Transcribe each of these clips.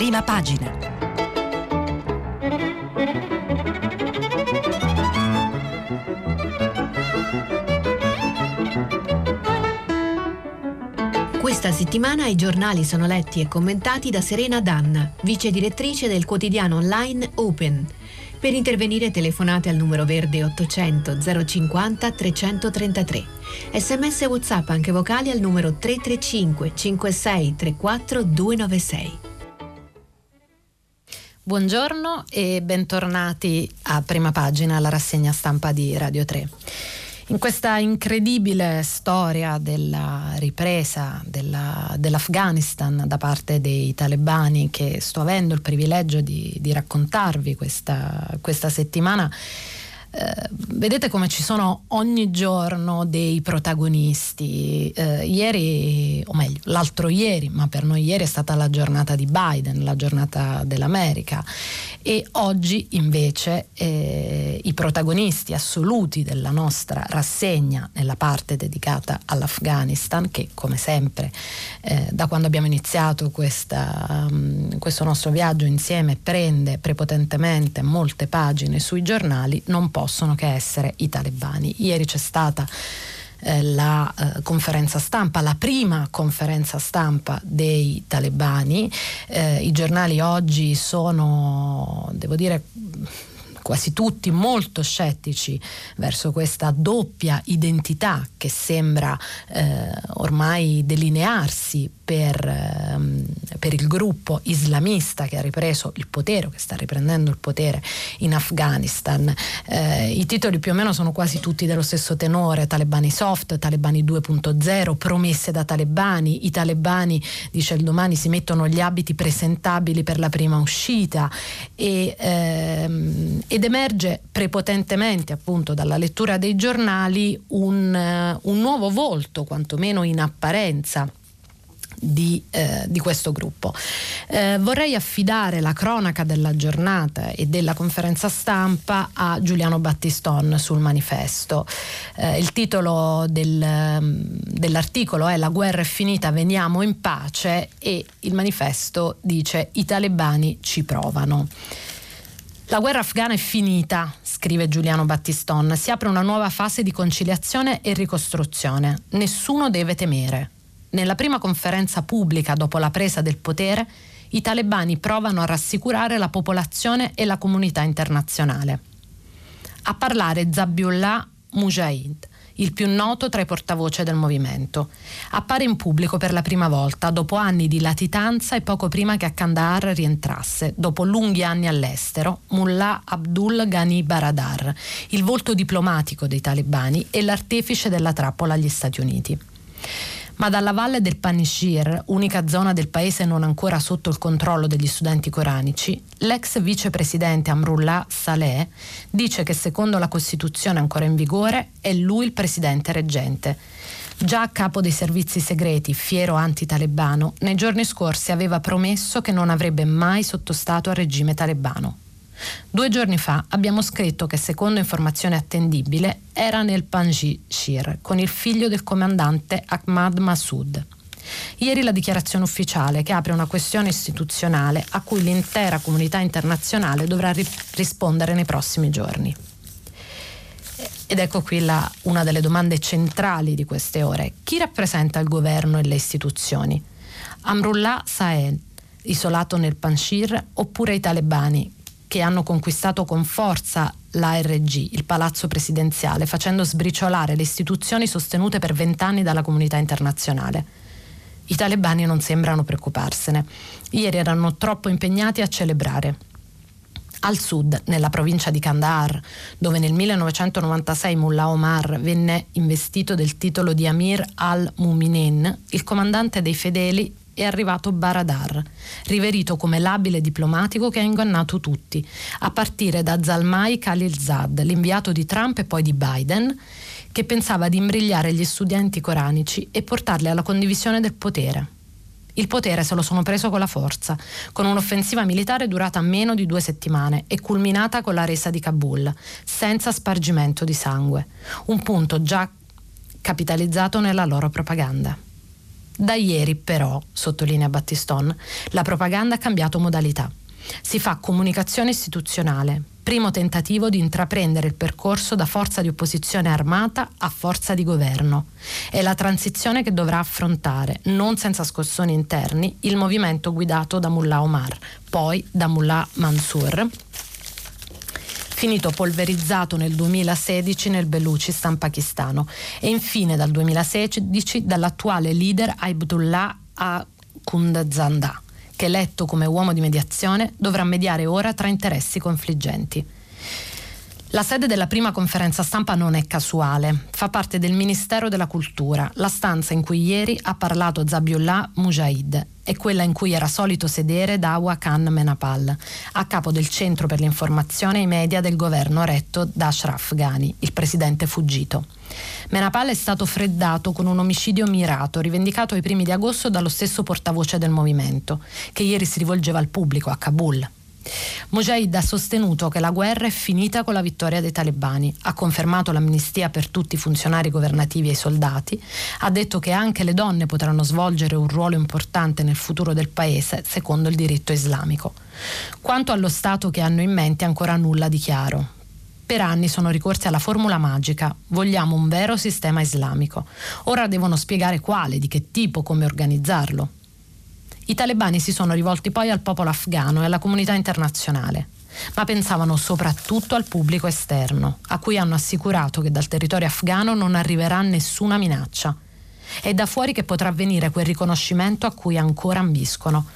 prima pagina. Questa settimana i giornali sono letti e commentati da Serena Danna, vice direttrice del quotidiano online Open. Per intervenire telefonate al numero verde 800 050 333. Sms e WhatsApp anche vocali al numero 335 56 34 296. Buongiorno e bentornati a prima pagina alla rassegna stampa di Radio 3. In questa incredibile storia della ripresa della, dell'Afghanistan da parte dei talebani che sto avendo il privilegio di, di raccontarvi questa, questa settimana, eh, vedete come ci sono ogni giorno dei protagonisti. Eh, ieri, o meglio, l'altro ieri, ma per noi ieri è stata la giornata di Biden, la giornata dell'America. E oggi invece eh, i protagonisti assoluti della nostra rassegna nella parte dedicata all'Afghanistan, che come sempre eh, da quando abbiamo iniziato questa, um, questo nostro viaggio insieme prende prepotentemente molte pagine sui giornali, non possono che essere i talebani. Ieri c'è stata eh, la eh, conferenza stampa, la prima conferenza stampa dei talebani. Eh, I giornali oggi sono, devo dire, quasi tutti molto scettici verso questa doppia identità che sembra eh, ormai delinearsi per, ehm, per, il gruppo islamista che ha ripreso il potere, che sta riprendendo il potere in Afghanistan. Eh, I titoli più o meno sono quasi tutti dello stesso tenore, talebani soft, talebani 2.0, promesse da talebani, i talebani, dice il domani, si mettono gli abiti presentabili per la prima uscita e, ehm, ed emerge prepotentemente appunto dalla lettura dei giornali un, un nuovo volto, quantomeno in apparenza di, eh, di questo gruppo. Eh, vorrei affidare la cronaca della giornata e della conferenza stampa a Giuliano Battiston sul manifesto. Eh, il titolo del, dell'articolo è La guerra è finita, veniamo in pace e il manifesto dice i talebani ci provano. La guerra afghana è finita, scrive Giuliano Battiston. Si apre una nuova fase di conciliazione e ricostruzione. Nessuno deve temere. Nella prima conferenza pubblica dopo la presa del potere, i talebani provano a rassicurare la popolazione e la comunità internazionale. A parlare Zabiullah Mujahid, il più noto tra i portavoce del movimento. Appare in pubblico per la prima volta dopo anni di latitanza e poco prima che a Kandahar rientrasse, dopo lunghi anni all'estero, Mullah Abdul Ghani Baradar, il volto diplomatico dei talebani e l'artefice della trappola agli Stati Uniti ma dalla valle del Panishir, unica zona del paese non ancora sotto il controllo degli studenti coranici, l'ex vicepresidente Amrullah Saleh dice che secondo la Costituzione ancora in vigore è lui il presidente reggente. Già a capo dei servizi segreti, fiero anti-talebano, nei giorni scorsi aveva promesso che non avrebbe mai sottostato al regime talebano. Due giorni fa abbiamo scritto che secondo informazione attendibile era nel Panjshir con il figlio del comandante Ahmad Massoud. Ieri la dichiarazione ufficiale che apre una questione istituzionale a cui l'intera comunità internazionale dovrà ri- rispondere nei prossimi giorni. Ed ecco qui la, una delle domande centrali di queste ore. Chi rappresenta il governo e le istituzioni? Amrullah Saed, isolato nel Panshir, oppure i talebani, che hanno conquistato con forza l'ARG, il palazzo presidenziale, facendo sbriciolare le istituzioni sostenute per vent'anni dalla comunità internazionale. I talebani non sembrano preoccuparsene. Ieri erano troppo impegnati a celebrare. Al sud, nella provincia di Kandahar, dove nel 1996 Mullah Omar venne investito del titolo di Amir al-Muminin, il comandante dei fedeli è arrivato Baradar, riverito come l'abile diplomatico che ha ingannato tutti, a partire da Zalmai Khalilzad, l'inviato di Trump e poi di Biden, che pensava di imbrigliare gli studenti coranici e portarli alla condivisione del potere. Il potere se lo sono preso con la forza, con un'offensiva militare durata meno di due settimane e culminata con la resa di Kabul, senza spargimento di sangue, un punto già capitalizzato nella loro propaganda. Da ieri però, sottolinea Battiston, la propaganda ha cambiato modalità. Si fa comunicazione istituzionale, primo tentativo di intraprendere il percorso da forza di opposizione armata a forza di governo. È la transizione che dovrà affrontare, non senza scossoni interni, il movimento guidato da Mullah Omar, poi da Mullah Mansour, finito polverizzato nel 2016 nel Belucistan pakistano e infine dal 2016 dall'attuale leader Aibdullah Akundzanda che eletto come uomo di mediazione dovrà mediare ora tra interessi confliggenti. La sede della prima conferenza stampa non è casuale, fa parte del Ministero della Cultura, la stanza in cui ieri ha parlato Zabiullah Mujahid è quella in cui era solito sedere Dawa Khan Menapal, a capo del Centro per l'informazione e i media del governo retto da Ashraf Ghani, il presidente fuggito. Menapal è stato freddato con un omicidio mirato rivendicato ai primi di agosto dallo stesso portavoce del movimento, che ieri si rivolgeva al pubblico a Kabul. Mujahid ha sostenuto che la guerra è finita con la vittoria dei talebani, ha confermato l'amnistia per tutti i funzionari governativi e i soldati, ha detto che anche le donne potranno svolgere un ruolo importante nel futuro del paese secondo il diritto islamico. Quanto allo Stato che hanno in mente ancora nulla di chiaro. Per anni sono ricorsi alla formula magica, vogliamo un vero sistema islamico. Ora devono spiegare quale, di che tipo, come organizzarlo. I talebani si sono rivolti poi al popolo afghano e alla comunità internazionale, ma pensavano soprattutto al pubblico esterno, a cui hanno assicurato che dal territorio afghano non arriverà nessuna minaccia. È da fuori che potrà venire quel riconoscimento a cui ancora ambiscono.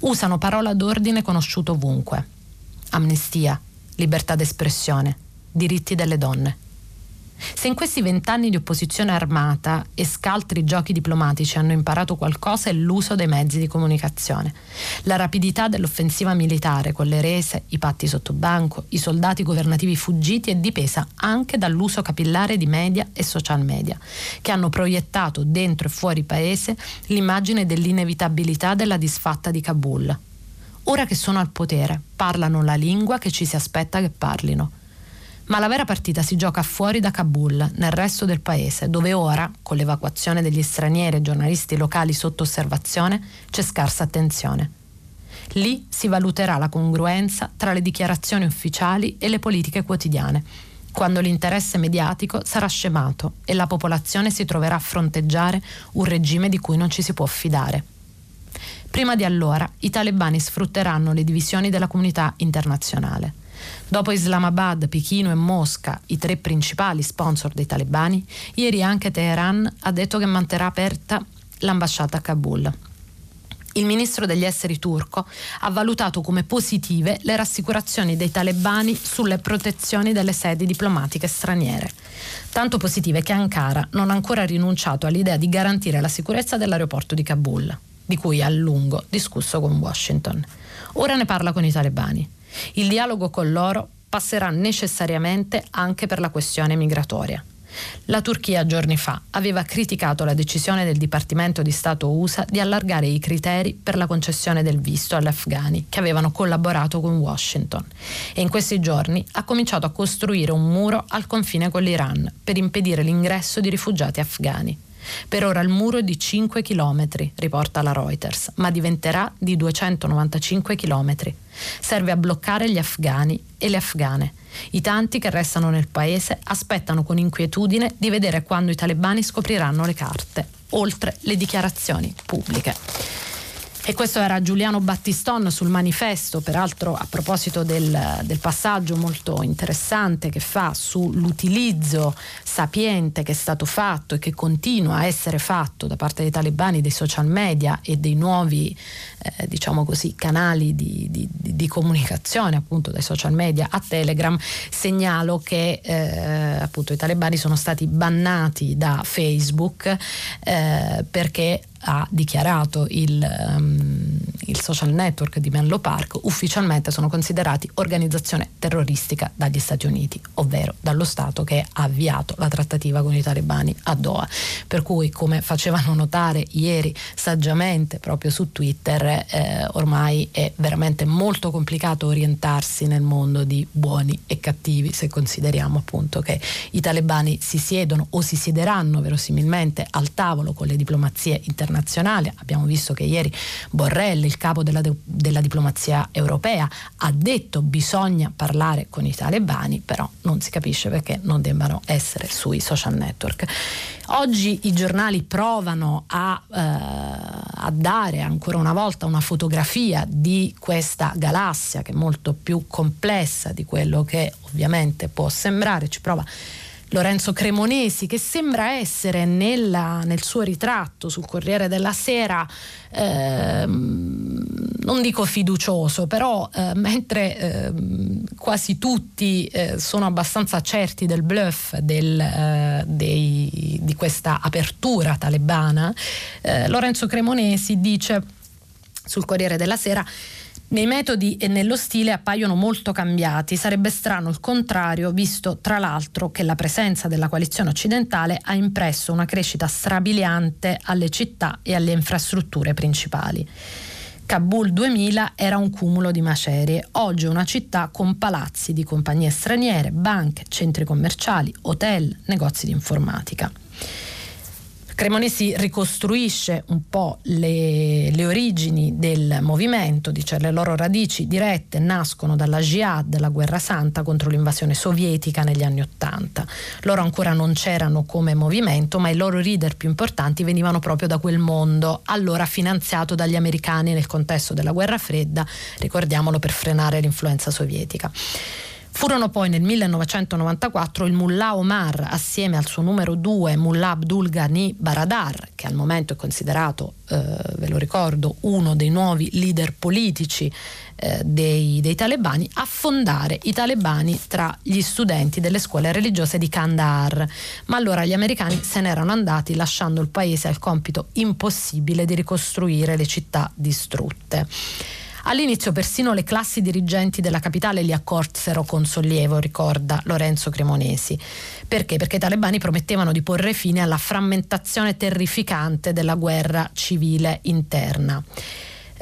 Usano parola d'ordine conosciuto ovunque. Amnistia, libertà d'espressione, diritti delle donne. Se in questi vent'anni di opposizione armata e scaltri giochi diplomatici hanno imparato qualcosa è l'uso dei mezzi di comunicazione. La rapidità dell'offensiva militare con le rese, i patti sotto banco, i soldati governativi fuggiti è dipesa anche dall'uso capillare di media e social media, che hanno proiettato dentro e fuori paese l'immagine dell'inevitabilità della disfatta di Kabul. Ora che sono al potere, parlano la lingua che ci si aspetta che parlino ma la vera partita si gioca fuori da Kabul, nel resto del paese, dove ora, con l'evacuazione degli stranieri e giornalisti locali sotto osservazione, c'è scarsa attenzione. Lì si valuterà la congruenza tra le dichiarazioni ufficiali e le politiche quotidiane, quando l'interesse mediatico sarà scemato e la popolazione si troverà a fronteggiare un regime di cui non ci si può fidare. Prima di allora i talebani sfrutteranno le divisioni della comunità internazionale. Dopo Islamabad, Pechino e Mosca, i tre principali sponsor dei talebani, ieri anche Teheran ha detto che manterrà aperta l'ambasciata a Kabul. Il ministro degli esteri turco ha valutato come positive le rassicurazioni dei talebani sulle protezioni delle sedi diplomatiche straniere. Tanto positive che Ankara non ha ancora rinunciato all'idea di garantire la sicurezza dell'aeroporto di Kabul, di cui ha a lungo discusso con Washington. Ora ne parla con i talebani. Il dialogo con loro passerà necessariamente anche per la questione migratoria. La Turchia giorni fa aveva criticato la decisione del Dipartimento di Stato USA di allargare i criteri per la concessione del visto agli afghani che avevano collaborato con Washington e in questi giorni ha cominciato a costruire un muro al confine con l'Iran per impedire l'ingresso di rifugiati afghani. Per ora il muro è di 5 km, riporta la Reuters, ma diventerà di 295 km. Serve a bloccare gli afghani e le afghane. I tanti che restano nel paese aspettano con inquietudine di vedere quando i talebani scopriranno le carte, oltre le dichiarazioni pubbliche. E questo era Giuliano Battiston sul manifesto, peraltro a proposito del, del, passaggio molto interessante che fa sull'utilizzo sapiente che è stato fatto e che continua a essere fatto da parte dei talebani dei social media e dei nuovi eh, diciamo così, canali di, di, di, comunicazione appunto dai social media a Telegram. Segnalo che eh, appunto i talebani sono stati bannati da Facebook eh, perché ha dichiarato il, um, il social network di Menlo Park, ufficialmente sono considerati organizzazione terroristica dagli Stati Uniti, ovvero dallo Stato che ha avviato la trattativa con i talebani a Doha. Per cui, come facevano notare ieri saggiamente proprio su Twitter, eh, ormai è veramente molto complicato orientarsi nel mondo di buoni e cattivi se consideriamo appunto che i talebani si siedono o si siederanno verosimilmente al tavolo con le diplomazie internazionali. Abbiamo visto che ieri Borrell, il capo della, della diplomazia europea, ha detto bisogna parlare con i talebani, però non si capisce perché non debbano essere sui social network. Oggi i giornali provano a, eh, a, dare ancora una volta una fotografia di questa galassia che è molto più complessa di quello che ovviamente può sembrare, ci prova Lorenzo Cremonesi, che sembra essere nella, nel suo ritratto sul Corriere della Sera, eh, non dico fiducioso, però eh, mentre eh, quasi tutti eh, sono abbastanza certi del bluff del, eh, dei, di questa apertura talebana, eh, Lorenzo Cremonesi dice sul Corriere della Sera nei metodi e nello stile appaiono molto cambiati, sarebbe strano il contrario, visto tra l'altro che la presenza della coalizione occidentale ha impresso una crescita strabiliante alle città e alle infrastrutture principali. Kabul 2000 era un cumulo di macerie, oggi è una città con palazzi di compagnie straniere, banche, centri commerciali, hotel, negozi di informatica. Cremonesi ricostruisce un po' le, le, origini del movimento, dice le loro radici dirette nascono dalla jihad, la guerra santa contro l'invasione sovietica negli anni Ottanta. Loro ancora non c'erano come movimento, ma i loro leader più importanti venivano proprio da quel mondo, allora finanziato dagli americani nel contesto della guerra fredda, ricordiamolo per frenare l'influenza sovietica. Furono poi nel 1994 il Mullah Omar assieme al suo numero 2 Mullah Abdul Ghani Baradar, che al momento è considerato, eh, ve lo ricordo, uno dei nuovi leader politici eh, dei, dei, talebani, a fondare i talebani tra gli studenti delle scuole religiose di Kandahar. Ma allora gli americani se n'erano andati lasciando il paese al compito impossibile di ricostruire le città distrutte. All'inizio persino le classi dirigenti della capitale li accorsero con sollievo, ricorda Lorenzo Cremonesi. Perché? Perché i talebani promettevano di porre fine alla frammentazione terrificante della guerra civile interna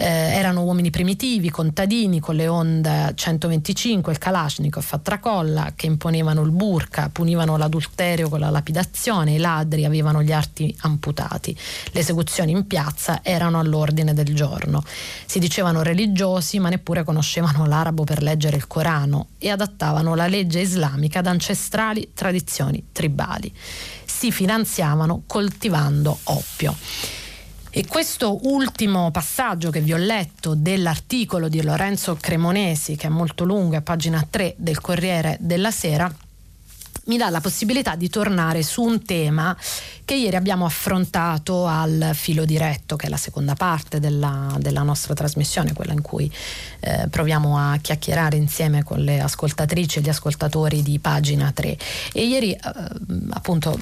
eh, erano uomini primitivi, contadini con le Honda 125, il Kalashnikov a tracolla che imponevano il burka, punivano l'adulterio con la lapidazione, i ladri avevano gli arti amputati. Le esecuzioni in piazza erano all'ordine del giorno. Si dicevano religiosi ma neppure conoscevano l'arabo per leggere il Corano e adattavano la legge islamica ad ancestrali tradizioni tribali. Si finanziavano coltivando oppio. E questo ultimo passaggio che vi ho letto dell'articolo di Lorenzo Cremonesi, che è molto lungo, a pagina 3 del Corriere della Sera, mi dà la possibilità di tornare su un tema che ieri abbiamo affrontato al filo diretto, che è la seconda parte della, della nostra trasmissione, quella in cui eh, proviamo a chiacchierare insieme con le ascoltatrici e gli ascoltatori di pagina 3. E ieri eh, appunto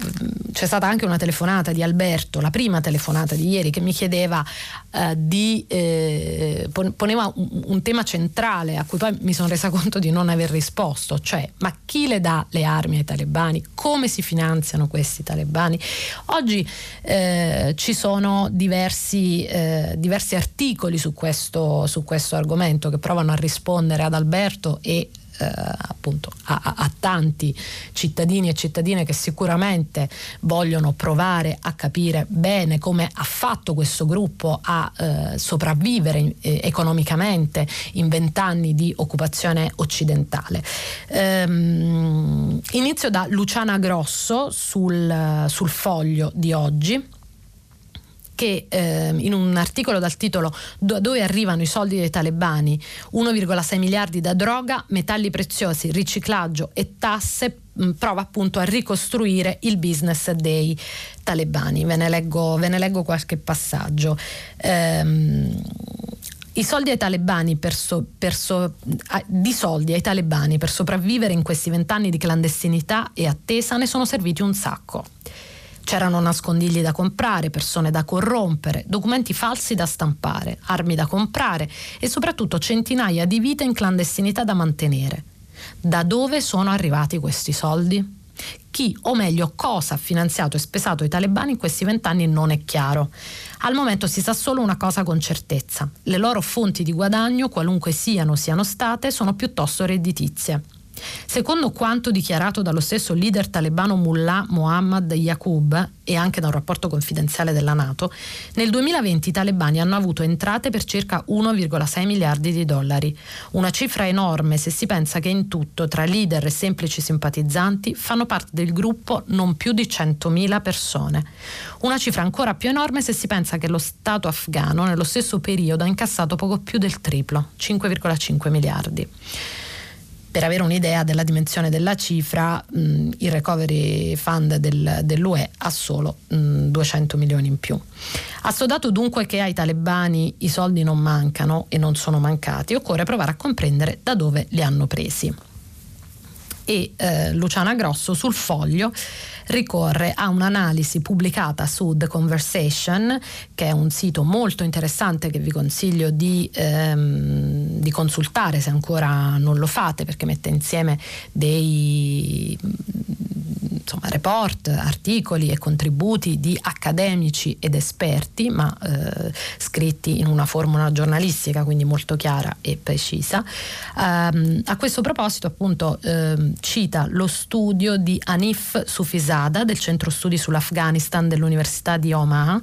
c'è stata anche una telefonata di Alberto, la prima telefonata di ieri, che mi chiedeva eh, di eh, poneva un, un tema centrale a cui poi mi sono resa conto di non aver risposto, cioè ma chi le dà le armi ai talebani? Come si finanziano questi talebani? Oggi eh, ci sono diversi, eh, diversi articoli su questo, su questo argomento che provano a rispondere ad Alberto e appunto a, a, tanti cittadini e cittadine che sicuramente vogliono provare a capire bene come ha fatto questo gruppo a eh, sopravvivere eh, economicamente in vent'anni di occupazione occidentale. Ehm, inizio da Luciana Grosso sul, sul foglio di oggi che eh, in un articolo dal titolo Dove arrivano i soldi dei talebani? 1,6 miliardi da droga, metalli preziosi, riciclaggio e tasse prova appunto a ricostruire il business dei talebani. Ve ne leggo, ve ne leggo qualche passaggio. Ehm, i soldi ai talebani per so, per so, di soldi ai talebani per sopravvivere in questi vent'anni di clandestinità e attesa ne sono serviti un sacco C'erano nascondigli da comprare, persone da corrompere, documenti falsi da stampare, armi da comprare e soprattutto centinaia di vite in clandestinità da mantenere. Da dove sono arrivati questi soldi? Chi, o meglio cosa, ha finanziato e spesato i talebani in questi vent'anni non è chiaro. Al momento si sa solo una cosa con certezza. Le loro fonti di guadagno, qualunque siano siano state, sono piuttosto redditizie. Secondo quanto dichiarato dallo stesso leader talebano Mullah Mohammad Yaqub e anche da un rapporto confidenziale della Nato, nel 2020 i talebani hanno avuto entrate per circa 1,6 miliardi di dollari, una cifra enorme se si pensa che in tutto tra leader e semplici simpatizzanti fanno parte del gruppo non più di 100.000 persone. Una cifra ancora più enorme se si pensa che lo Stato afghano nello stesso periodo ha incassato poco più del triplo, 5,5 miliardi per avere un'idea della dimensione della cifra, mh, il recovery fund del, dell'UE ha solo mh, 200 milioni in più. Assodato dunque che ai talebani i soldi non mancano e non sono mancati, occorre provare a comprendere da dove li hanno presi. E eh, Luciana Grosso sul foglio ricorre a un'analisi pubblicata su The Conversation, che è un sito molto interessante che vi consiglio di, ehm, di consultare se ancora non lo fate, perché mette insieme dei insomma, report, articoli e contributi di accademici ed esperti, ma eh, scritti in una formula giornalistica, quindi molto chiara e precisa. Um, a questo proposito, appunto, eh, cita lo studio di Anif Sufisada del Centro Studi sull'Afghanistan dell'Università di Omaha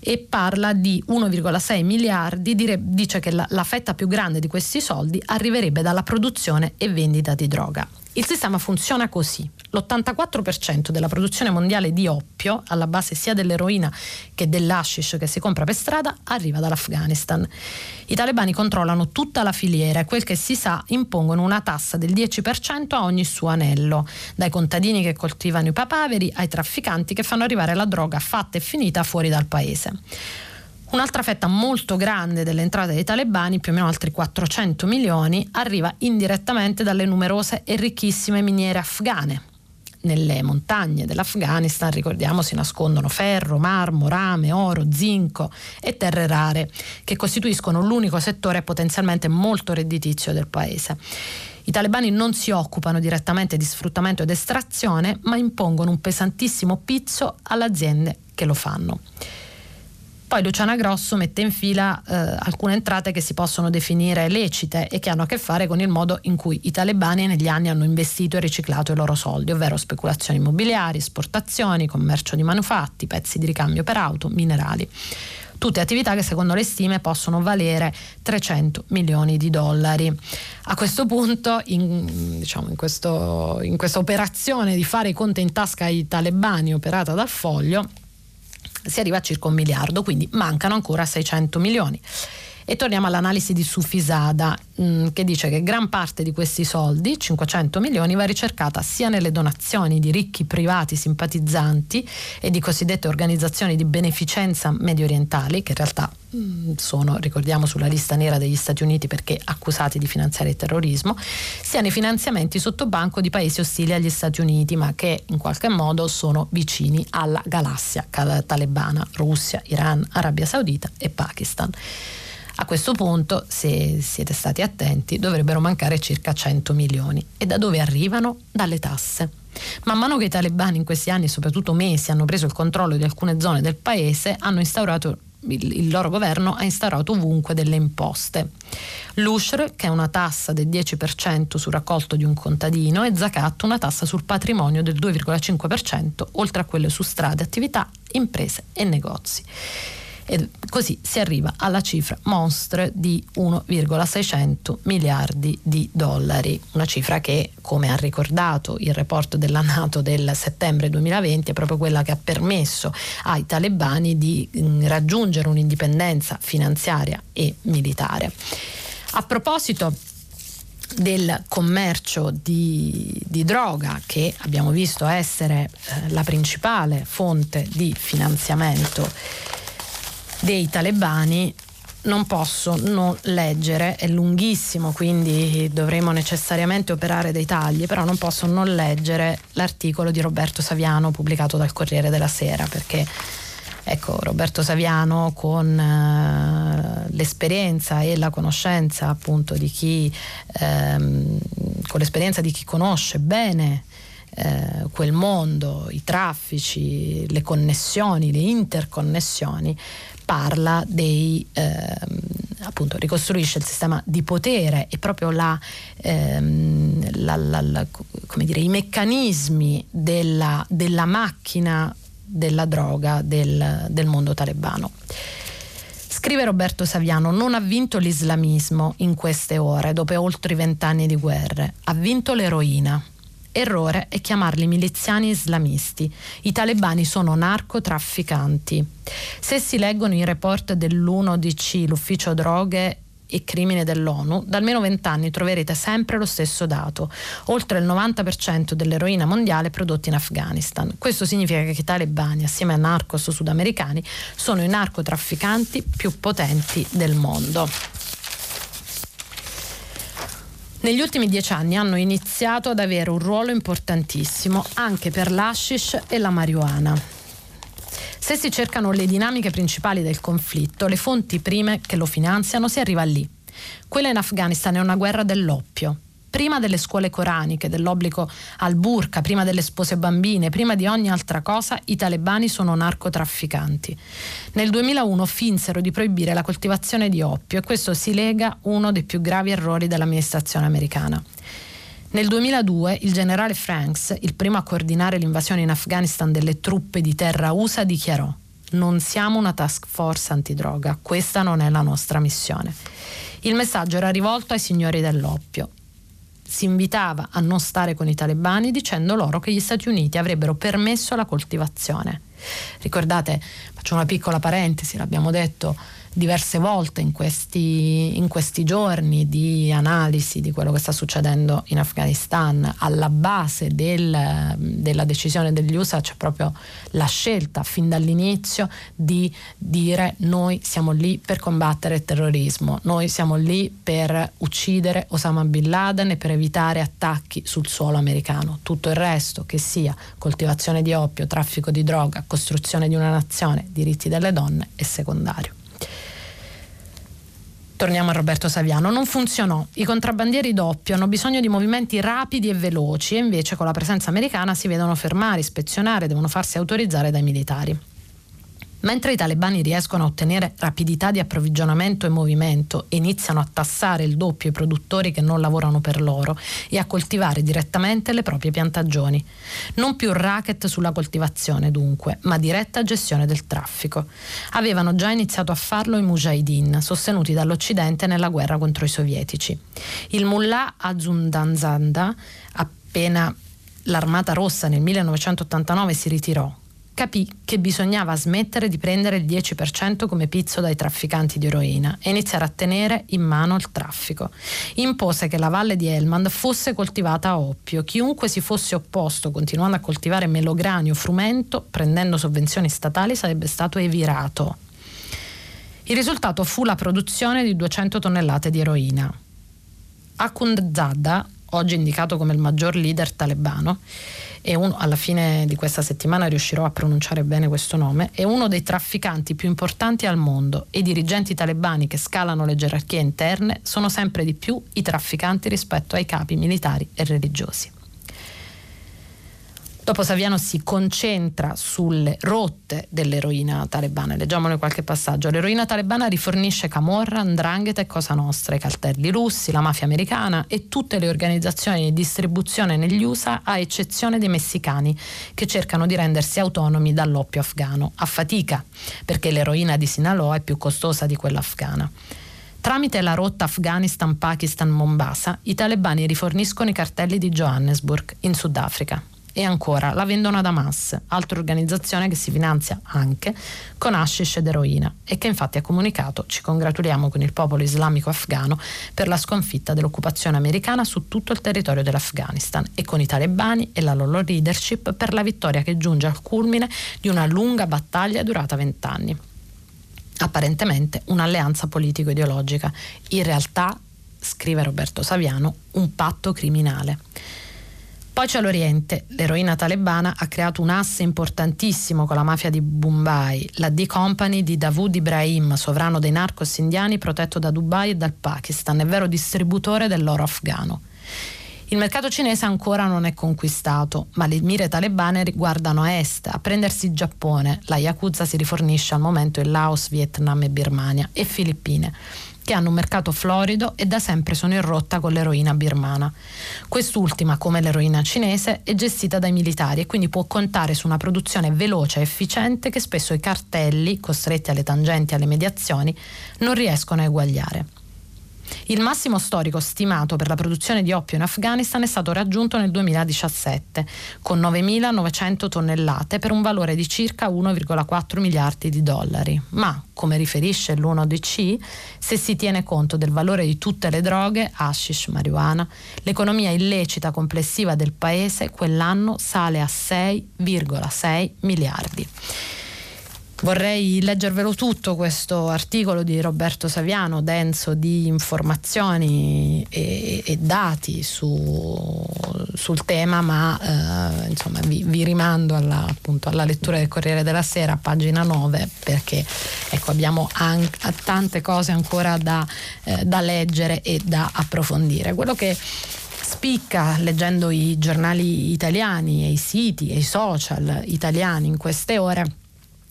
e parla di 1,6 miliardi, dire, dice che la, la fetta più grande di questi soldi arriverebbe dalla produzione e vendita di droga. Il sistema funziona così. L'84% della produzione mondiale di oppio, alla base sia dell'eroina che dell'ashish che si compra per strada, arriva dall'Afghanistan. I talebani controllano tutta la filiera e quel che si sa impongono una tassa del 10% a ogni suo anello, dai contadini che coltivano i papaveri ai trafficanti che fanno arrivare la droga fatta e finita fuori dal paese. Un'altra fetta molto grande delle entrate dei talebani, più o meno altri 400 milioni, arriva indirettamente dalle numerose e ricchissime miniere afghane. Nelle montagne dell'Afghanistan, ricordiamo, si nascondono ferro, marmo, rame, oro, zinco e terre rare, che costituiscono l'unico settore potenzialmente molto redditizio del paese. I talebani non si occupano direttamente di sfruttamento ed estrazione, ma impongono un pesantissimo pizzo alle aziende che lo fanno. Poi Luciana Grosso mette in fila eh, alcune entrate che si possono definire lecite e che hanno a che fare con il modo in cui i talebani negli anni hanno investito e riciclato i loro soldi, ovvero speculazioni immobiliari, esportazioni, commercio di manufatti, pezzi di ricambio per auto, minerali tutte attività che secondo le stime possono valere 300 milioni di dollari. A questo punto, in, diciamo, in, questo, in questa operazione di fare i conti in tasca ai talebani operata dal foglio, si arriva a circa un miliardo, quindi mancano ancora 600 milioni. E torniamo all'analisi di Sufisada mm, che dice che gran parte di questi soldi, 500 milioni, va ricercata sia nelle donazioni di ricchi privati simpatizzanti e di cosiddette organizzazioni di beneficenza medio orientali, che in realtà mm, sono, ricordiamo, sulla lista nera degli Stati Uniti perché accusati di finanziare il terrorismo, sia nei finanziamenti sotto banco di paesi ostili agli Stati Uniti, ma che in qualche modo sono vicini alla galassia talebana, Russia, Iran, Arabia Saudita e Pakistan. A questo punto, se siete stati attenti, dovrebbero mancare circa 100 milioni. E da dove arrivano? Dalle tasse. Man mano che i talebani in questi anni, soprattutto mesi, hanno preso il controllo di alcune zone del paese, hanno instaurato il, loro governo ha instaurato ovunque delle imposte. L'Ushr, che è una tassa del 10% sul raccolto di un contadino, e Zakat, una tassa sul patrimonio del 2,5%, oltre a quelle su strade, attività, imprese e negozi e così si arriva alla cifra monstre di 1,600 miliardi di dollari, una cifra che, come ha ricordato il report della Nato del settembre 2020, è proprio quella che ha permesso ai talebani di mm, raggiungere un'indipendenza finanziaria e militare. A proposito del commercio di, di, droga che abbiamo visto essere eh, la principale fonte di finanziamento dei talebani non posso non leggere, è lunghissimo quindi dovremo necessariamente operare dei tagli, però non posso non leggere l'articolo di Roberto Saviano pubblicato dal Corriere della Sera perché ecco Roberto Saviano con eh, l'esperienza e la conoscenza appunto di chi ehm, con l'esperienza di chi conosce bene eh, quel mondo, i traffici, le connessioni, le interconnessioni, parla dei, eh, appunto, ricostruisce il sistema di potere e proprio la, ehm, la, la, dire, i meccanismi della, della, macchina della droga del, del mondo talebano. Scrive Roberto Saviano, non ha vinto l'islamismo in queste ore, dopo oltre vent'anni di guerre, ha vinto l'eroina Errore è chiamarli miliziani islamisti. I talebani sono narcotrafficanti. Se si leggono i report dell'1DC, l'ufficio droghe e crimine dell'ONU, da almeno vent'anni troverete sempre lo stesso dato, oltre il 90% dell'eroina mondiale prodotta in Afghanistan. Questo significa che i talebani, assieme a narcos sudamericani, sono i narcotrafficanti più potenti del mondo negli ultimi dieci anni hanno iniziato ad avere un ruolo importantissimo anche per l'ashish e la marijuana. Se si cercano le dinamiche principali del conflitto, le fonti prime che lo finanziano, si arriva lì. Quella in Afghanistan è una guerra dell'oppio prima delle scuole coraniche, dell'obbligo al burka, prima delle spose bambine, prima di ogni altra cosa, i talebani sono narcotrafficanti. Nel 2001 finsero di proibire la coltivazione di oppio e questo si lega uno dei più gravi errori dell'amministrazione americana. Nel 2002 il generale Franks, il primo a coordinare l'invasione in Afghanistan delle truppe di terra USA, dichiarò non siamo una task force antidroga, questa non è la nostra missione. Il messaggio era rivolto ai signori dell'oppio si invitava a non stare con i talebani dicendo loro che gli Stati Uniti avrebbero permesso la coltivazione. Ricordate, faccio una piccola parentesi, l'abbiamo detto diverse volte in questi, in questi, giorni di analisi di quello che sta succedendo in Afghanistan. Alla base del, della decisione degli USA c'è proprio la scelta fin dall'inizio di dire noi siamo lì per combattere il terrorismo, noi siamo lì per uccidere Osama Bin Laden e per evitare attacchi sul suolo americano. Tutto il resto, che sia coltivazione di oppio, traffico di droga, costruzione di una nazione, diritti delle donne, è secondario. Torniamo a Roberto Saviano. Non funzionò. I contrabbandieri doppio hanno bisogno di movimenti rapidi e veloci e invece con la presenza americana si vedono fermare, ispezionare, devono farsi autorizzare dai militari. Mentre i talebani riescono a ottenere rapidità di approvvigionamento e movimento e iniziano a tassare il doppio i produttori che non lavorano per loro e a coltivare direttamente le proprie piantagioni. Non più racket sulla coltivazione dunque, ma diretta gestione del traffico. Avevano già iniziato a farlo i mujahideen, sostenuti dall'Occidente nella guerra contro i sovietici. Il mullah Azundanzanda, appena l'armata rossa nel 1989 si ritirò, capì che bisognava smettere di prendere il 10% come pizzo dai trafficanti di eroina e iniziare a tenere in mano il traffico. Impose che la valle di Helmand fosse coltivata a oppio. Chiunque si fosse opposto continuando a coltivare melogranio, frumento, prendendo sovvenzioni statali, sarebbe stato evirato. Il risultato fu la produzione di 200 tonnellate di eroina. Akundzada, oggi indicato come il maggior leader talebano, e uno, alla fine di questa settimana riuscirò a pronunciare bene questo nome, è uno dei trafficanti più importanti al mondo e i dirigenti talebani che scalano le gerarchie interne sono sempre di più i trafficanti rispetto ai capi militari e religiosi. Dopo Saviano si concentra sulle rotte dell'eroina talebana. Leggiamone qualche passaggio. L'eroina talebana rifornisce Camorra, Ndrangheta e Cosa Nostra, i cartelli russi, la mafia americana e tutte le organizzazioni di distribuzione negli USA, a eccezione dei messicani, che cercano di rendersi autonomi dall'oppio afgano, a fatica, perché l'eroina di Sinaloa è più costosa di quella afghana. Tramite la rotta Afghanistan-Pakistan-Mombasa, i talebani riforniscono i cartelli di Johannesburg, in Sudafrica. E ancora la vendono ad Hamas, altra organizzazione che si finanzia anche con hashish ed eroina e che infatti ha comunicato ci congratuliamo con il popolo islamico afghano per la sconfitta dell'occupazione americana su tutto il territorio dell'Afghanistan e con i talebani e la loro leadership per la vittoria che giunge al culmine di una lunga battaglia durata vent'anni. apparentemente un'alleanza politico-ideologica. In realtà, scrive Roberto Saviano, un patto criminale. Poi c'è l'Oriente. L'eroina talebana ha creato un asse importantissimo con la mafia di Mumbai, la D-Company di Davud Ibrahim, sovrano dei narcos indiani protetto da Dubai e dal Pakistan, è vero distributore dell'oro afghano. Il mercato cinese ancora non è conquistato, ma le mire talebane riguardano a est, a prendersi il Giappone. La Yakuza si rifornisce al momento in Laos, Vietnam e Birmania e Filippine che hanno un mercato florido e da sempre sono in rotta con l'eroina birmana. Quest'ultima, come l'eroina cinese, è gestita dai militari e quindi può contare su una produzione veloce e efficiente che spesso i cartelli, costretti alle tangenti e alle mediazioni, non riescono a eguagliare. Il massimo storico stimato per la produzione di oppio in Afghanistan è stato raggiunto nel 2017, con 9.900 tonnellate per un valore di circa 1,4 miliardi di dollari. Ma, come riferisce l'UNODC, se si tiene conto del valore di tutte le droghe, hashish, marijuana, l'economia illecita complessiva del paese quell'anno sale a 6,6 miliardi. Vorrei leggervelo tutto questo articolo di Roberto Saviano, denso di informazioni e, e dati su, sul tema, ma eh, insomma vi, vi rimando alla, appunto, alla, lettura del Corriere della Sera, pagina 9, perché ecco, abbiamo anche, tante cose ancora da, eh, da leggere e da approfondire. Quello che spicca leggendo i giornali italiani e i siti e i social italiani in queste ore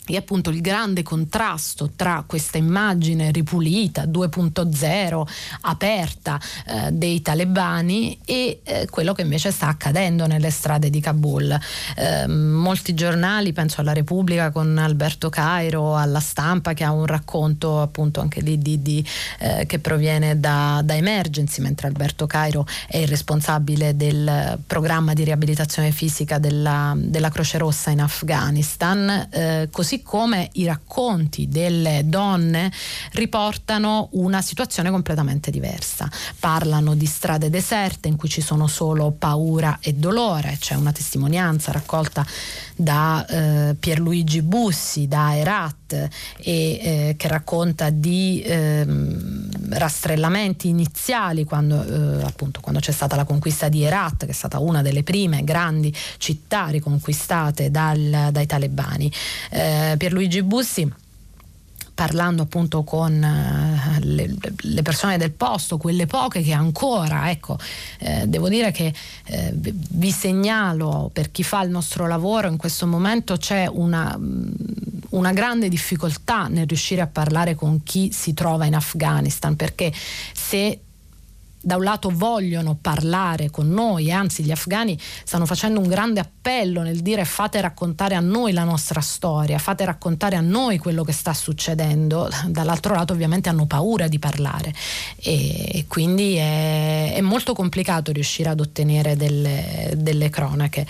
e appunto il grande contrasto tra questa immagine ripulita 2.0 aperta eh, dei talebani e eh, quello che invece sta accadendo nelle strade di Kabul. Eh, molti giornali, penso alla Repubblica con Alberto Cairo, alla stampa che ha un racconto appunto anche lì di, di, eh, che proviene da, da, Emergency, mentre Alberto Cairo è il responsabile del programma di riabilitazione fisica della, della Croce Rossa in Afghanistan. Eh, così così come i racconti delle donne riportano una situazione completamente diversa. Parlano di strade deserte in cui ci sono solo paura e dolore, c'è una testimonianza raccolta da eh, Pierluigi Bussi, da Erat, e, eh, che racconta di eh, rastrellamenti iniziali quando, eh, appunto, quando c'è stata la conquista di Erat, che è stata una delle prime grandi città riconquistate dal, dai talebani. Eh, Pierluigi Bussi parlando appunto con le, le, persone del posto, quelle poche che ancora, ecco, eh, devo dire che eh, vi segnalo per chi fa il nostro lavoro in questo momento c'è una, mm, una grande difficoltà nel riuscire a parlare con chi si trova in Afghanistan perché se da un lato vogliono parlare con noi, anzi gli afghani stanno facendo un grande appello nel dire fate raccontare a noi la nostra storia, fate raccontare a noi quello che sta succedendo, dall'altro lato ovviamente hanno paura di parlare e quindi è, è molto complicato riuscire ad ottenere delle, delle cronache.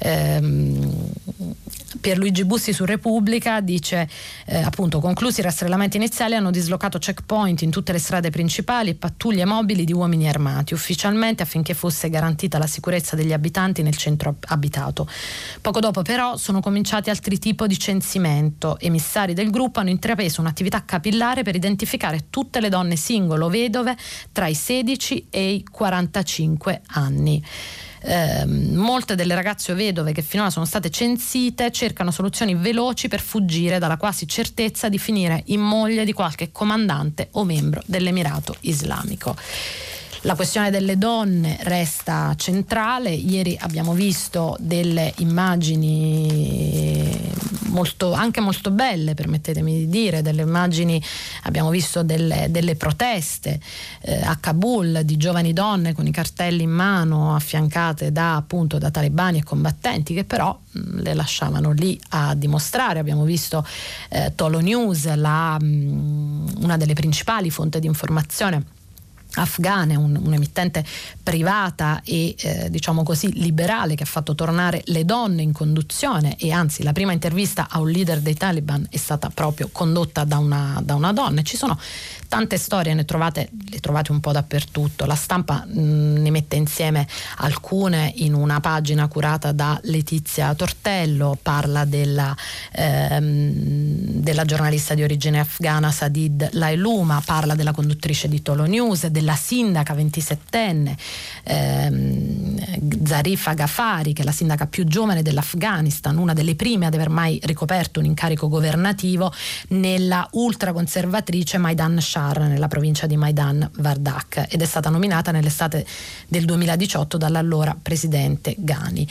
Ehm, Pierluigi Bussi su Repubblica dice eh, appunto conclusi i rastrellamenti iniziali hanno dislocato checkpoint in tutte le strade principali e pattuglie mobili di uomini armati ufficialmente affinché fosse garantita la sicurezza degli abitanti nel centro abitato. Poco dopo però sono cominciati altri tipi di censimento. Emissari del gruppo hanno intrapreso un'attività capillare per identificare tutte le donne singolo vedove tra i 16 e i 45 anni. Eh, molte delle ragazze vedove che finora sono state censite cercano soluzioni veloci per fuggire dalla quasi certezza di finire in moglie di qualche comandante o membro dell'Emirato Islamico. La questione delle donne resta centrale. Ieri abbiamo visto delle immagini molto, anche molto belle, permettetemi di dire, delle immagini, abbiamo visto delle, delle proteste eh, a Kabul di giovani donne con i cartelli in mano affiancate da, appunto, da talebani e combattenti che però mh, le lasciavano lì a dimostrare. Abbiamo visto eh, Tolo News, la, mh, una delle principali fonti di informazione afghane, un, un'emittente privata e eh, diciamo così liberale che ha fatto tornare le donne in conduzione e anzi la prima intervista a un leader dei Taliban è stata proprio condotta da una, da una donna. Ci sono tante storie, ne trovate, le trovate un po' dappertutto. La stampa mh, mm, ne mette insieme alcune in una pagina curata da Letizia Tortello, parla della, ehm, della giornalista di origine afghana Sadid Lailuma, parla della conduttrice di Tolo News, della sindaca 27enne ehm, Zarifa Ghaffari, che è la sindaca più giovane dell'Afghanistan, una delle prime ad aver mai ricoperto un incarico governativo nella ultraconservatrice Maidan Bashar nella provincia di Maidan Vardak ed è stata nominata nell'estate del 2018 dall'allora presidente Ghani.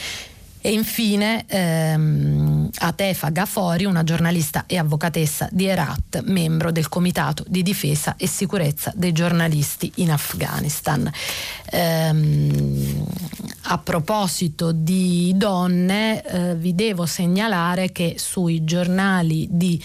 E infine ehm, Atefa Gafori, una giornalista e avvocatessa di Herat, membro del Comitato di difesa e sicurezza dei giornalisti in Afghanistan. Ehm, a proposito di donne, eh, vi devo segnalare che sui giornali di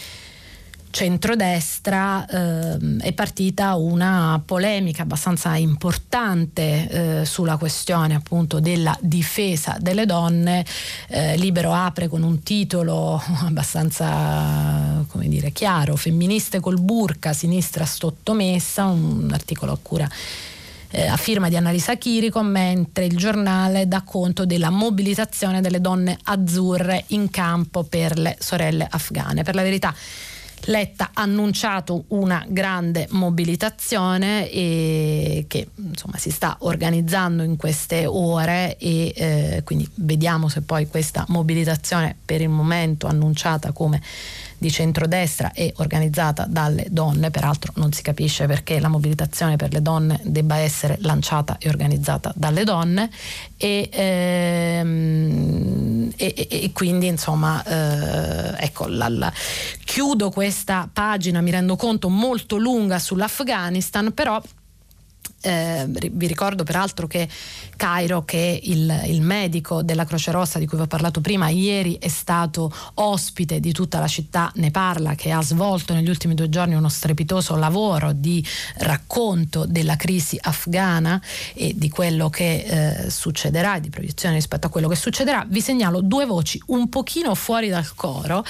centrodestra eh, è partita una polemica abbastanza importante eh, sulla questione appunto della difesa delle donne. Eh, Libero apre con un titolo abbastanza come dire, chiaro, femministe col burka, sinistra sottomessa, un articolo a cura eh, a firma di Annalisa Chirico, mentre il giornale dà conto della mobilitazione delle donne azzurre in campo per le sorelle afghane. Per la verità Letta ha annunciato una grande mobilitazione che insomma, si sta organizzando in queste ore e eh, quindi vediamo se poi questa mobilitazione per il momento annunciata come di centrodestra e organizzata dalle donne, peraltro non si capisce perché la mobilitazione per le donne debba essere lanciata e organizzata dalle donne. E, ehm, e, e quindi insomma eh, ecco la, la, chiudo questa pagina mi rendo conto molto lunga sull'Afghanistan però eh, vi ricordo peraltro che Cairo, che il, il, medico della Croce Rossa di cui vi ho parlato prima, ieri è stato ospite di tutta la città, ne parla, che ha svolto negli ultimi due giorni uno strepitoso lavoro di racconto della crisi afghana e di quello che eh, succederà, di proiezione rispetto a quello che succederà. Vi segnalo due voci un pochino fuori dal coro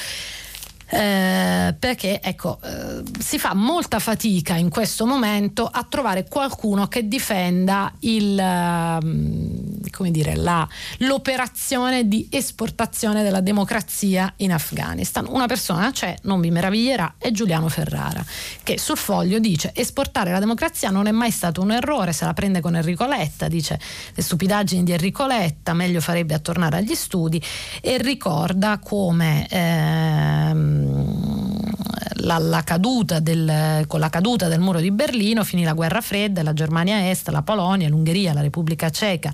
eh, perché ecco, eh, si fa molta fatica in questo momento a trovare qualcuno che difenda il, eh, come dire, la, l'operazione di esportazione della democrazia in Afghanistan. Una persona c'è, non vi meraviglierà, è Giuliano Ferrara, che sul foglio dice esportare la democrazia non è mai stato un errore, se la prende con Enrico Letta, dice le stupidaggini di Enrico Letta, meglio farebbe a tornare agli studi e ricorda come... Ehm, la, la caduta del, con la caduta del muro di Berlino finì la guerra fredda, la Germania Est, la Polonia, l'Ungheria, la Repubblica Ceca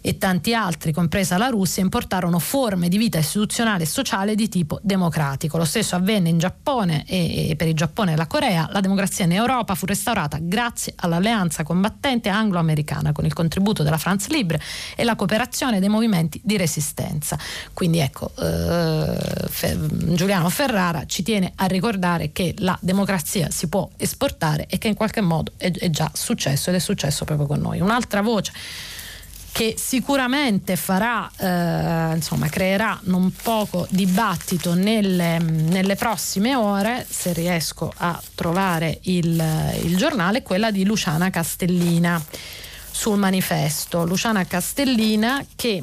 e tanti altri, compresa la Russia, importarono forme di vita istituzionale e sociale di tipo democratico. Lo stesso avvenne in Giappone e, per il Giappone e la Corea. La democrazia in Europa fu restaurata grazie all'alleanza combattente anglo-americana con il contributo della France Libre e la cooperazione dei movimenti di resistenza. Quindi ecco, eh, Giuliano Ferrara ci tiene a ricordare che la democrazia si può esportare e che in qualche modo è, è già successo ed è successo proprio con noi. Un'altra voce che sicuramente farà, eh, insomma, creerà non poco dibattito nelle, nelle, prossime ore, se riesco a trovare il, il giornale, quella di Luciana Castellina sul manifesto. Luciana Castellina che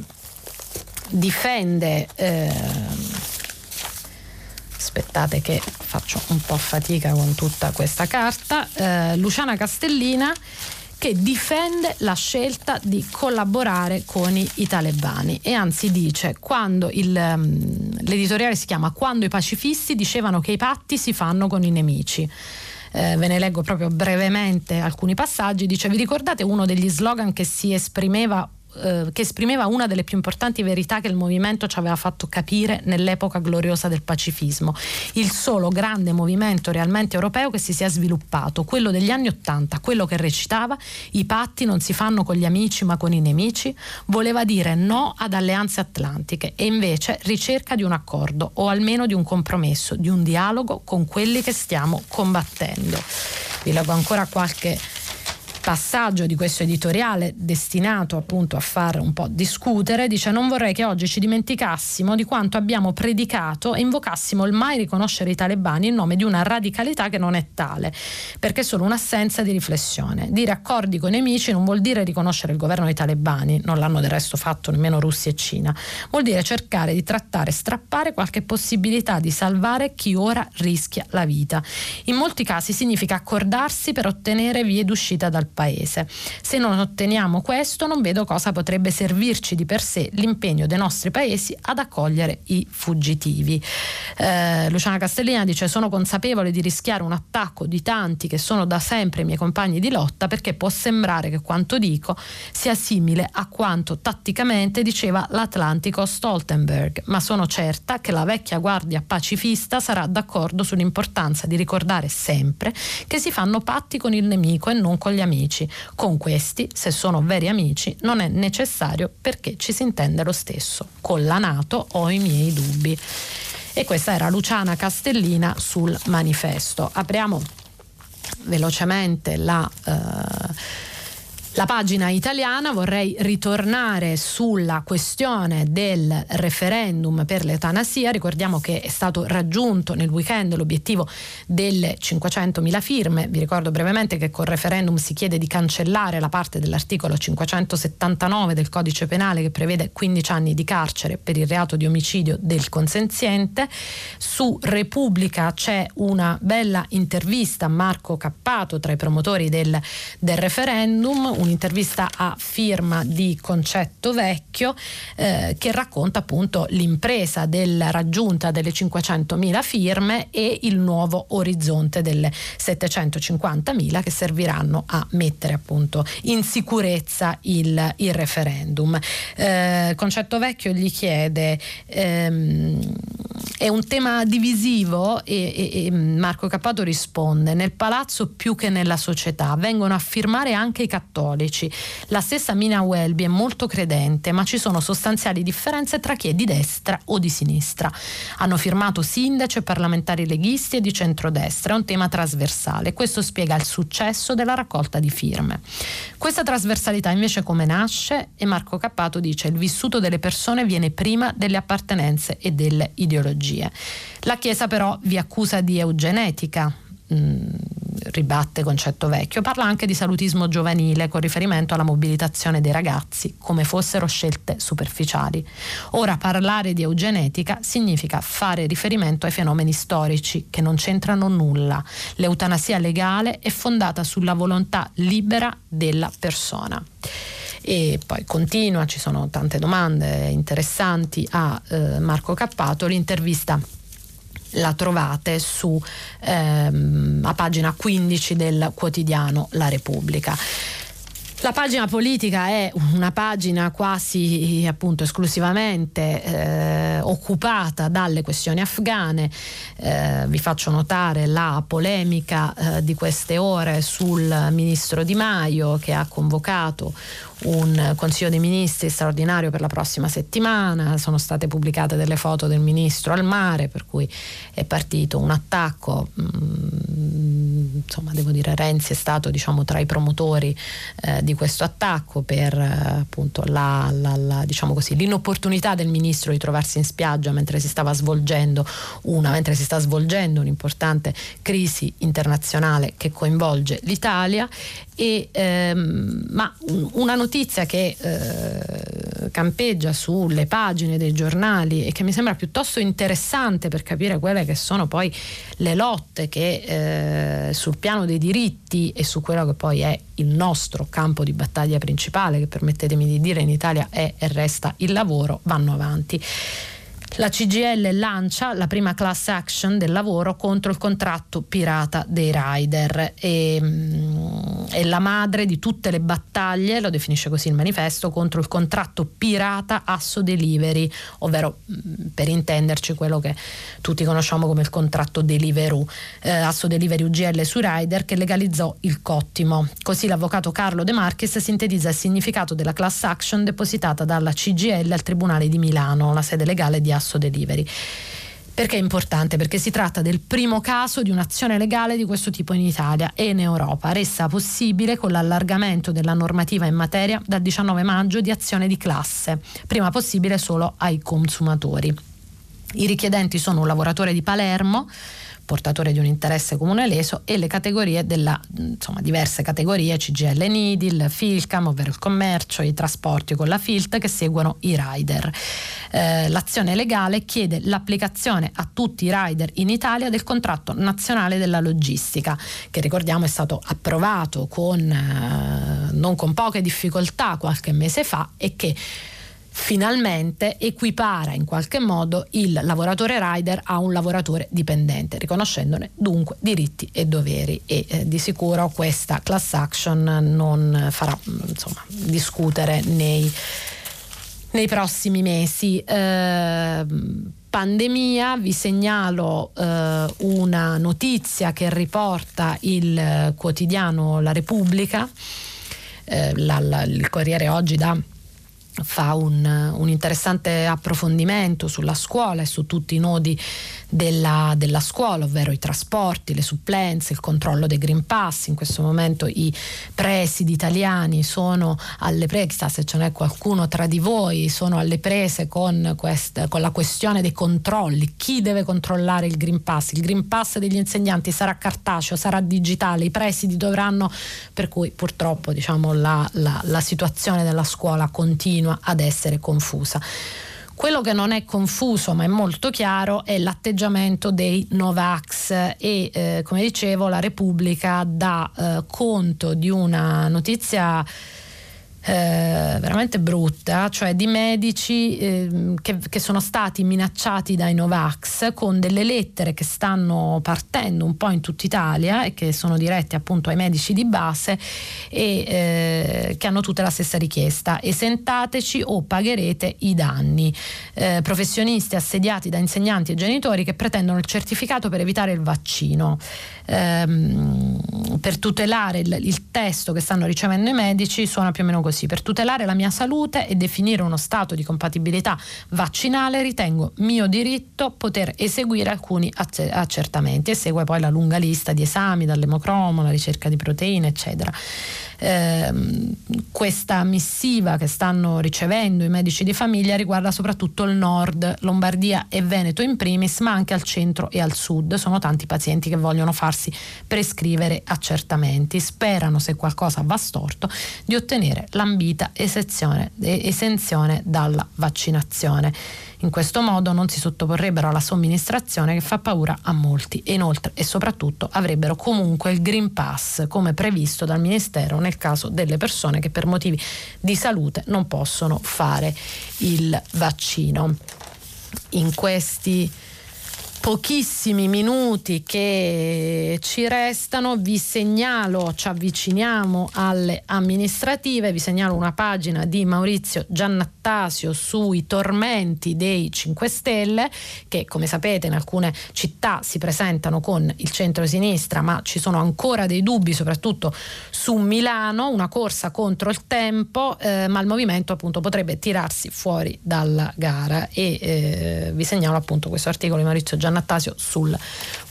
difende... Eh, aspettate che faccio un po' fatica con tutta questa carta. Eh, Luciana Castellina che difende la scelta di collaborare con i, i talebani e anzi dice quando il, um, l'editoriale si chiama Quando i pacifisti dicevano che i patti si fanno con i nemici. Eh, ve ne leggo proprio brevemente alcuni passaggi, dice vi ricordate uno degli slogan che si esprimeva eh, che esprimeva una delle più importanti verità che il movimento ci aveva fatto capire nell'epoca gloriosa del pacifismo. Il solo grande movimento realmente europeo che si sia sviluppato, quello degli anni Ottanta, quello che recitava i patti non si fanno con gli amici ma con i nemici, voleva dire no ad alleanze atlantiche e invece ricerca di un accordo o almeno di un compromesso, di un dialogo con quelli che stiamo combattendo. Vi leggo ancora qualche passaggio di questo editoriale destinato appunto a far un po' discutere, dice non vorrei che oggi ci dimenticassimo di quanto abbiamo predicato e invocassimo il mai riconoscere i talebani in nome di una radicalità che non è tale, perché è solo un'assenza di riflessione. Dire accordi con i nemici non vuol dire riconoscere il governo dei talebani, non l'hanno del resto fatto nemmeno Russia e Cina, vuol dire cercare di trattare strappare qualche possibilità di salvare chi ora rischia la vita. In molti casi significa accordarsi per ottenere vie d'uscita dal paese. Se non otteniamo questo non vedo cosa potrebbe servirci di per sé l'impegno dei nostri paesi ad accogliere i fuggitivi. Eh, Luciana Castellina dice sono consapevole di rischiare un attacco di tanti che sono da sempre i miei compagni di lotta perché può sembrare che quanto dico sia simile a quanto tatticamente diceva l'Atlantico Stoltenberg, ma sono certa che la vecchia guardia pacifista sarà d'accordo sull'importanza di ricordare sempre che si fanno patti con il nemico e non con gli amici amici. Con questi, se sono veri amici, non è necessario perché ci si intende lo stesso. Con la Nato ho i miei dubbi. E questa era Luciana Castellina sul manifesto. Apriamo velocemente la... Uh, la pagina italiana vorrei ritornare sulla questione del referendum per l'eutanasia. Ricordiamo che è stato raggiunto nel weekend l'obiettivo delle 500.000 firme. Vi ricordo brevemente che col referendum si chiede di cancellare la parte dell'articolo 579 del codice penale che prevede 15 anni di carcere per il reato di omicidio del consenziente. Su Repubblica c'è una bella intervista a Marco Cappato tra i promotori del, del referendum un'intervista a firma di Concetto Vecchio eh, che racconta appunto l'impresa della raggiunta delle 500.000 firme e il nuovo orizzonte delle 750.000 che serviranno a mettere appunto in sicurezza il, il referendum. Eh, Concetto Vecchio gli chiede ehm, è un tema divisivo e, e, e Marco Cappato risponde nel palazzo più che nella società vengono a firmare anche i cattolici cattolici. La stessa Mina Welby è molto credente, ma ci sono sostanziali differenze tra chi è di destra o di sinistra. Hanno firmato sindaci e parlamentari leghisti e di centrodestra, è un tema trasversale. Questo spiega il successo della raccolta di firme. Questa trasversalità invece come nasce? E Marco Cappato dice il vissuto delle persone viene prima delle appartenenze e delle ideologie. La Chiesa però vi accusa di eugenetica, Mm, ribatte concetto vecchio, parla anche di salutismo giovanile con riferimento alla mobilitazione dei ragazzi come fossero scelte superficiali. Ora parlare di eugenetica significa fare riferimento ai fenomeni storici che non c'entrano nulla. L'eutanasia legale è fondata sulla volontà libera della persona e poi continua, ci sono tante domande interessanti a eh, Marco Cappato, l'intervista la trovate su ehm, a pagina 15 del quotidiano La Repubblica. La pagina politica è una pagina quasi appunto esclusivamente eh, occupata dalle questioni afghane. Eh, vi faccio notare la polemica eh, di queste ore sul ministro Di Maio che ha convocato un Consiglio dei Ministri straordinario per la prossima settimana, sono state pubblicate delle foto del Ministro al mare, per cui è partito un attacco, mm, insomma devo dire Renzi è stato diciamo, tra i promotori eh, di questo attacco per eh, appunto la, la, la, diciamo così, l'inopportunità del Ministro di trovarsi in spiaggia mentre si stava svolgendo una, mentre si sta svolgendo un'importante crisi internazionale che coinvolge l'Italia. E, ehm, ma una notizia che eh, campeggia sulle pagine dei giornali e che mi sembra piuttosto interessante per capire quelle che sono poi le lotte che eh, sul piano dei diritti e su quello che poi è il nostro campo di battaglia principale, che permettetemi di dire in Italia è e resta il lavoro, vanno avanti. La CGL lancia la prima class action del lavoro contro il contratto pirata dei rider e, mm, è la madre di tutte le battaglie, lo definisce così il manifesto, contro il contratto pirata Asso Delivery, ovvero mm, per intenderci quello che tutti conosciamo come il contratto Deliveroo, eh, Asso Delivery UGL su rider che legalizzò il cottimo. Così l'avvocato Carlo De Marchis sintetizza il significato della class action depositata dalla CGL al Tribunale di Milano, la sede legale di Asso Delivery. Perché è importante? Perché si tratta del primo caso di un'azione legale di questo tipo in Italia e in Europa, resa possibile con l'allargamento della normativa in materia dal 19 maggio di azione di classe, prima possibile solo ai consumatori. I richiedenti sono un lavoratore di Palermo, portatore di un interesse comune leso e le categorie della, insomma, diverse categorie CGL Nidil, Filcam, ovvero il commercio, i trasporti con la Filt che seguono i rider. Eh, l'azione legale chiede l'applicazione a tutti i rider in Italia del contratto nazionale della logistica, che ricordiamo è stato approvato con, eh, non con poche difficoltà qualche mese fa e che finalmente equipara in qualche modo il lavoratore rider a un lavoratore dipendente, riconoscendone dunque diritti e doveri e eh, di sicuro questa class action non farà insomma, discutere nei, nei, prossimi mesi. Eh, pandemia, vi segnalo eh, una notizia che riporta il quotidiano La Repubblica, eh, la, la, il Corriere oggi da fa un, un, interessante approfondimento sulla scuola e su tutti i nodi della, della, scuola, ovvero i trasporti, le supplenze, il controllo dei Green Pass. In questo momento i presidi italiani sono alle prese, se ce n'è qualcuno tra di voi, sono alle prese con, quest, con la questione dei controlli. Chi deve controllare il Green Pass? Il Green Pass degli insegnanti sarà cartaceo, sarà digitale, i presidi dovranno, per cui purtroppo diciamo, la, la, la situazione della scuola continua ad essere confusa. Quello che non è confuso ma è molto chiaro è l'atteggiamento dei Novax e eh, come dicevo la Repubblica dà eh, conto di una notizia eh, veramente brutta, cioè di medici eh, che, che, sono stati minacciati dai Novax con delle lettere che stanno partendo un po' in tutta Italia e che sono dirette appunto ai medici di base e eh, che hanno tutte la stessa richiesta, esentateci o pagherete i danni. Eh, professionisti assediati da insegnanti e genitori che pretendono il certificato per evitare il vaccino. Ehm, per tutelare il, il testo che stanno ricevendo i medici suona più o meno così così, per tutelare la mia salute e definire uno stato di compatibilità vaccinale ritengo mio diritto poter eseguire alcuni accertamenti. E segue poi la lunga lista di esami dall'emocromo, la ricerca di proteine, eccetera eh, questa missiva che stanno ricevendo i medici di famiglia riguarda soprattutto il nord, Lombardia e Veneto in primis, ma anche al centro e al sud. Sono tanti pazienti che vogliono farsi prescrivere accertamenti, sperano se qualcosa va storto di ottenere l'ambita esenzione dalla vaccinazione. In questo modo non si sottoporrebbero alla somministrazione che fa paura a molti e inoltre e soprattutto avrebbero comunque il Green Pass come previsto dal Ministero nel caso delle persone che per motivi di salute non possono fare il vaccino. In questi pochissimi minuti che ci restano vi segnalo, ci avviciniamo alle amministrative, vi segnalo una pagina di Maurizio Giannattasio sui tormenti dei 5 Stelle che come sapete in alcune città si presentano con il centro-sinistra ma ci sono ancora dei dubbi soprattutto su Milano, una corsa contro il tempo eh, ma il movimento appunto potrebbe tirarsi fuori dalla gara. E eh, vi segnalo appunto questo articolo di Maurizio Giannattasio Giannattasio sul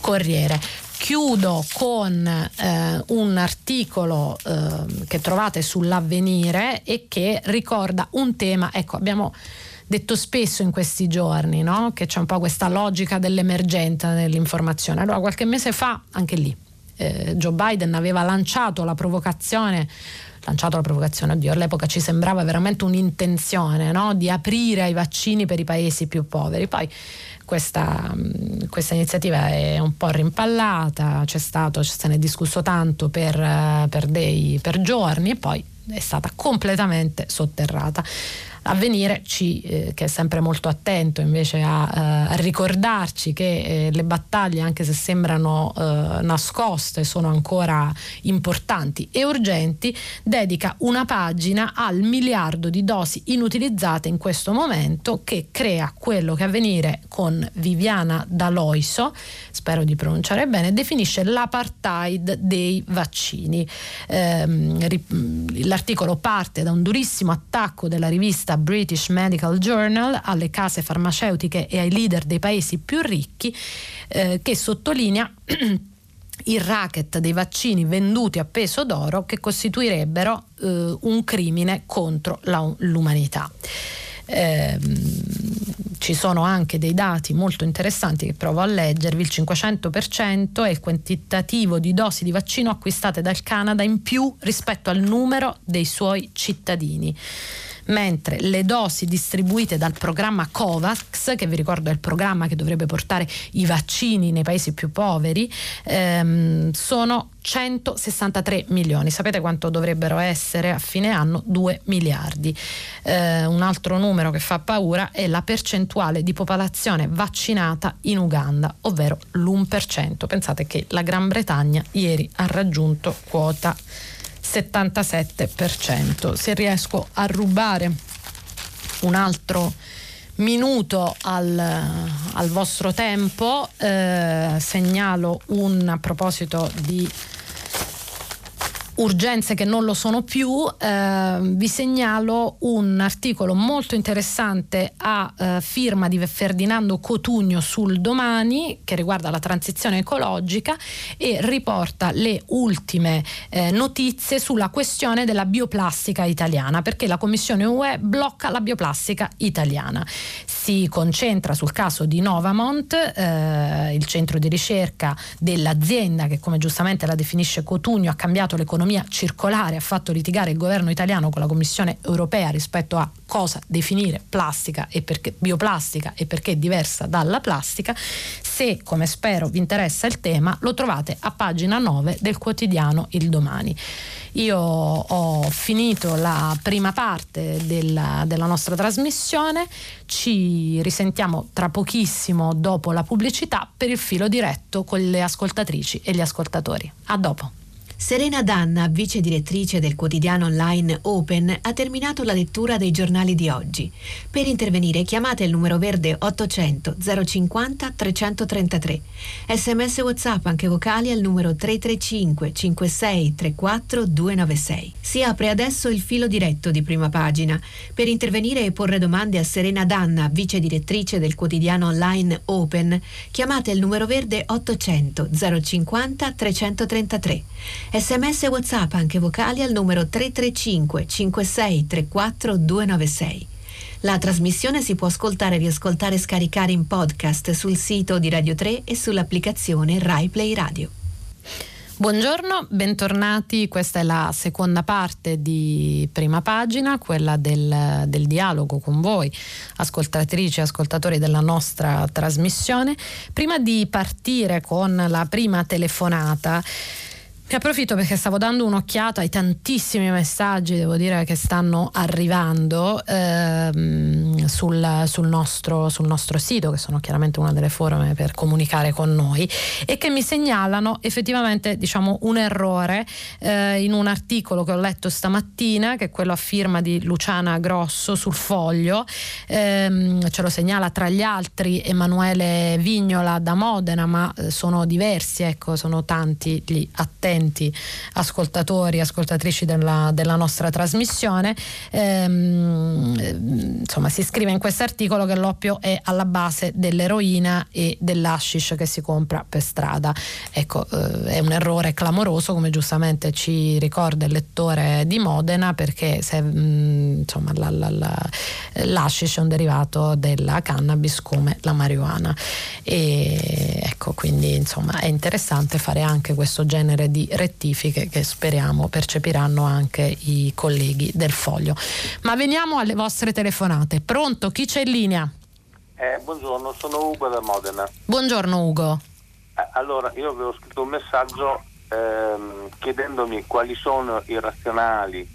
Corriere. Chiudo con eh, un articolo eh, che trovate sull'avvenire e che ricorda un tema, ecco abbiamo detto spesso in questi giorni no? che c'è un po' questa logica dell'emergenza nell'informazione. Allora qualche mese fa, anche lì, eh, Joe Biden aveva lanciato la provocazione lanciato la provocazione, oddio, all'epoca ci sembrava veramente un'intenzione no? di aprire ai vaccini per i paesi più poveri. Poi questa, mm, questa, iniziativa è un po' rimpallata, c'è stato, se ne è discusso tanto per, eh, per, dei, per giorni e poi è stata completamente sotterrata. Avvenire, ci, eh, che è sempre molto attento invece a, eh, a ricordarci che eh, le battaglie, anche se sembrano eh, nascoste, sono ancora importanti e urgenti, dedica una pagina al miliardo di dosi inutilizzate in questo momento che crea quello che Avvenire con Viviana Daloiso, spero di pronunciare bene, definisce l'apartheid dei vaccini. Ehm, l'articolo parte da un durissimo attacco della rivista rivista British Medical Journal alle case farmaceutiche e ai leader dei paesi più ricchi eh, che sottolinea il racket dei vaccini venduti a peso d'oro che costituirebbero eh, un crimine contro la, l'umanità. Eh, ci sono anche dei dati molto interessanti che provo a leggervi, il 500% è il quantitativo di dosi di vaccino acquistate dal Canada in più rispetto al numero dei suoi cittadini mentre le dosi distribuite dal programma COVAX, che vi ricordo è il programma che dovrebbe portare i vaccini nei paesi più poveri, ehm, sono 163 milioni. Sapete quanto dovrebbero essere a fine anno? 2 miliardi. Eh, un altro numero che fa paura è la percentuale di popolazione vaccinata in Uganda, ovvero l'1%. Pensate che la Gran Bretagna ieri ha raggiunto quota 77%. Se riesco a rubare un altro minuto al, al vostro tempo, eh, segnalo un a proposito di urgenze che non lo sono più, eh, vi segnalo un articolo molto interessante a eh, firma di Ferdinando Cotugno sul domani che riguarda la transizione ecologica e riporta le ultime eh, notizie sulla questione della bioplastica italiana perché la Commissione UE blocca la bioplastica italiana. Si concentra sul caso di Novamont, eh, il centro di ricerca dell'azienda che come giustamente la definisce Cotugno ha cambiato l'economia circolare, ha fatto litigare il governo italiano con la Commissione europea rispetto a cosa definire plastica e perché bioplastica e perché diversa dalla plastica. Se, come spero, vi interessa il tema, lo trovate a pagina 9 del quotidiano Il Domani. Io ho finito la prima parte della, della nostra trasmissione, ci risentiamo tra pochissimo dopo la pubblicità per il filo diretto con le ascoltatrici e gli ascoltatori. A dopo. Serena Danna, vice direttrice del quotidiano online Open, ha terminato la lettura dei giornali di oggi. Per intervenire chiamate il numero verde 800 050 333. Sms WhatsApp anche vocali al numero 335 56 34 296. Si apre adesso il filo diretto di prima pagina. Per intervenire e porre domande a Serena Danna, vice direttrice del quotidiano online Open, chiamate il numero verde 800 050 333. Sms e WhatsApp anche vocali al numero 335 56 34 296. La trasmissione si può ascoltare, riascoltare e scaricare in podcast sul sito di Radio 3 e sull'applicazione Rai Play Radio. Buongiorno, bentornati. Questa è la seconda parte di prima pagina, quella del, del, dialogo con voi, ascoltatrici e ascoltatori della nostra trasmissione. Prima di partire con la prima telefonata, ne approfitto perché stavo dando un'occhiata ai tantissimi messaggi, devo dire, che stanno arrivando ehm, sul, sul, nostro, sul, nostro, sito, che sono chiaramente una delle forme per comunicare con noi, e che mi segnalano effettivamente diciamo, un errore eh, in un articolo che ho letto stamattina, che è quello a firma di Luciana Grosso sul foglio. Ehm, ce lo segnala tra gli altri Emanuele Vignola da Modena, ma eh, sono diversi, ecco, sono tanti gli attenti attenti ascoltatori e ascoltatrici della, della, nostra trasmissione. Ehm, insomma, si scrive in questo articolo che l'oppio è alla base dell'eroina e dell'ashish che si compra per strada. Ecco, eh, è un errore clamoroso, come giustamente ci ricorda il lettore di Modena, perché se, mh, mm, insomma, la, la, la, l'ashish è un derivato della cannabis come la marijuana. E ecco, quindi insomma è interessante fare anche questo genere di rettifiche che speriamo percepiranno anche i colleghi del foglio. Ma veniamo alle vostre telefonate. Pronto? Chi c'è in linea? Eh, buongiorno, sono Ugo da Modena. Buongiorno Ugo. Eh, allora, io avevo scritto un messaggio ehm, chiedendomi quali sono i razionali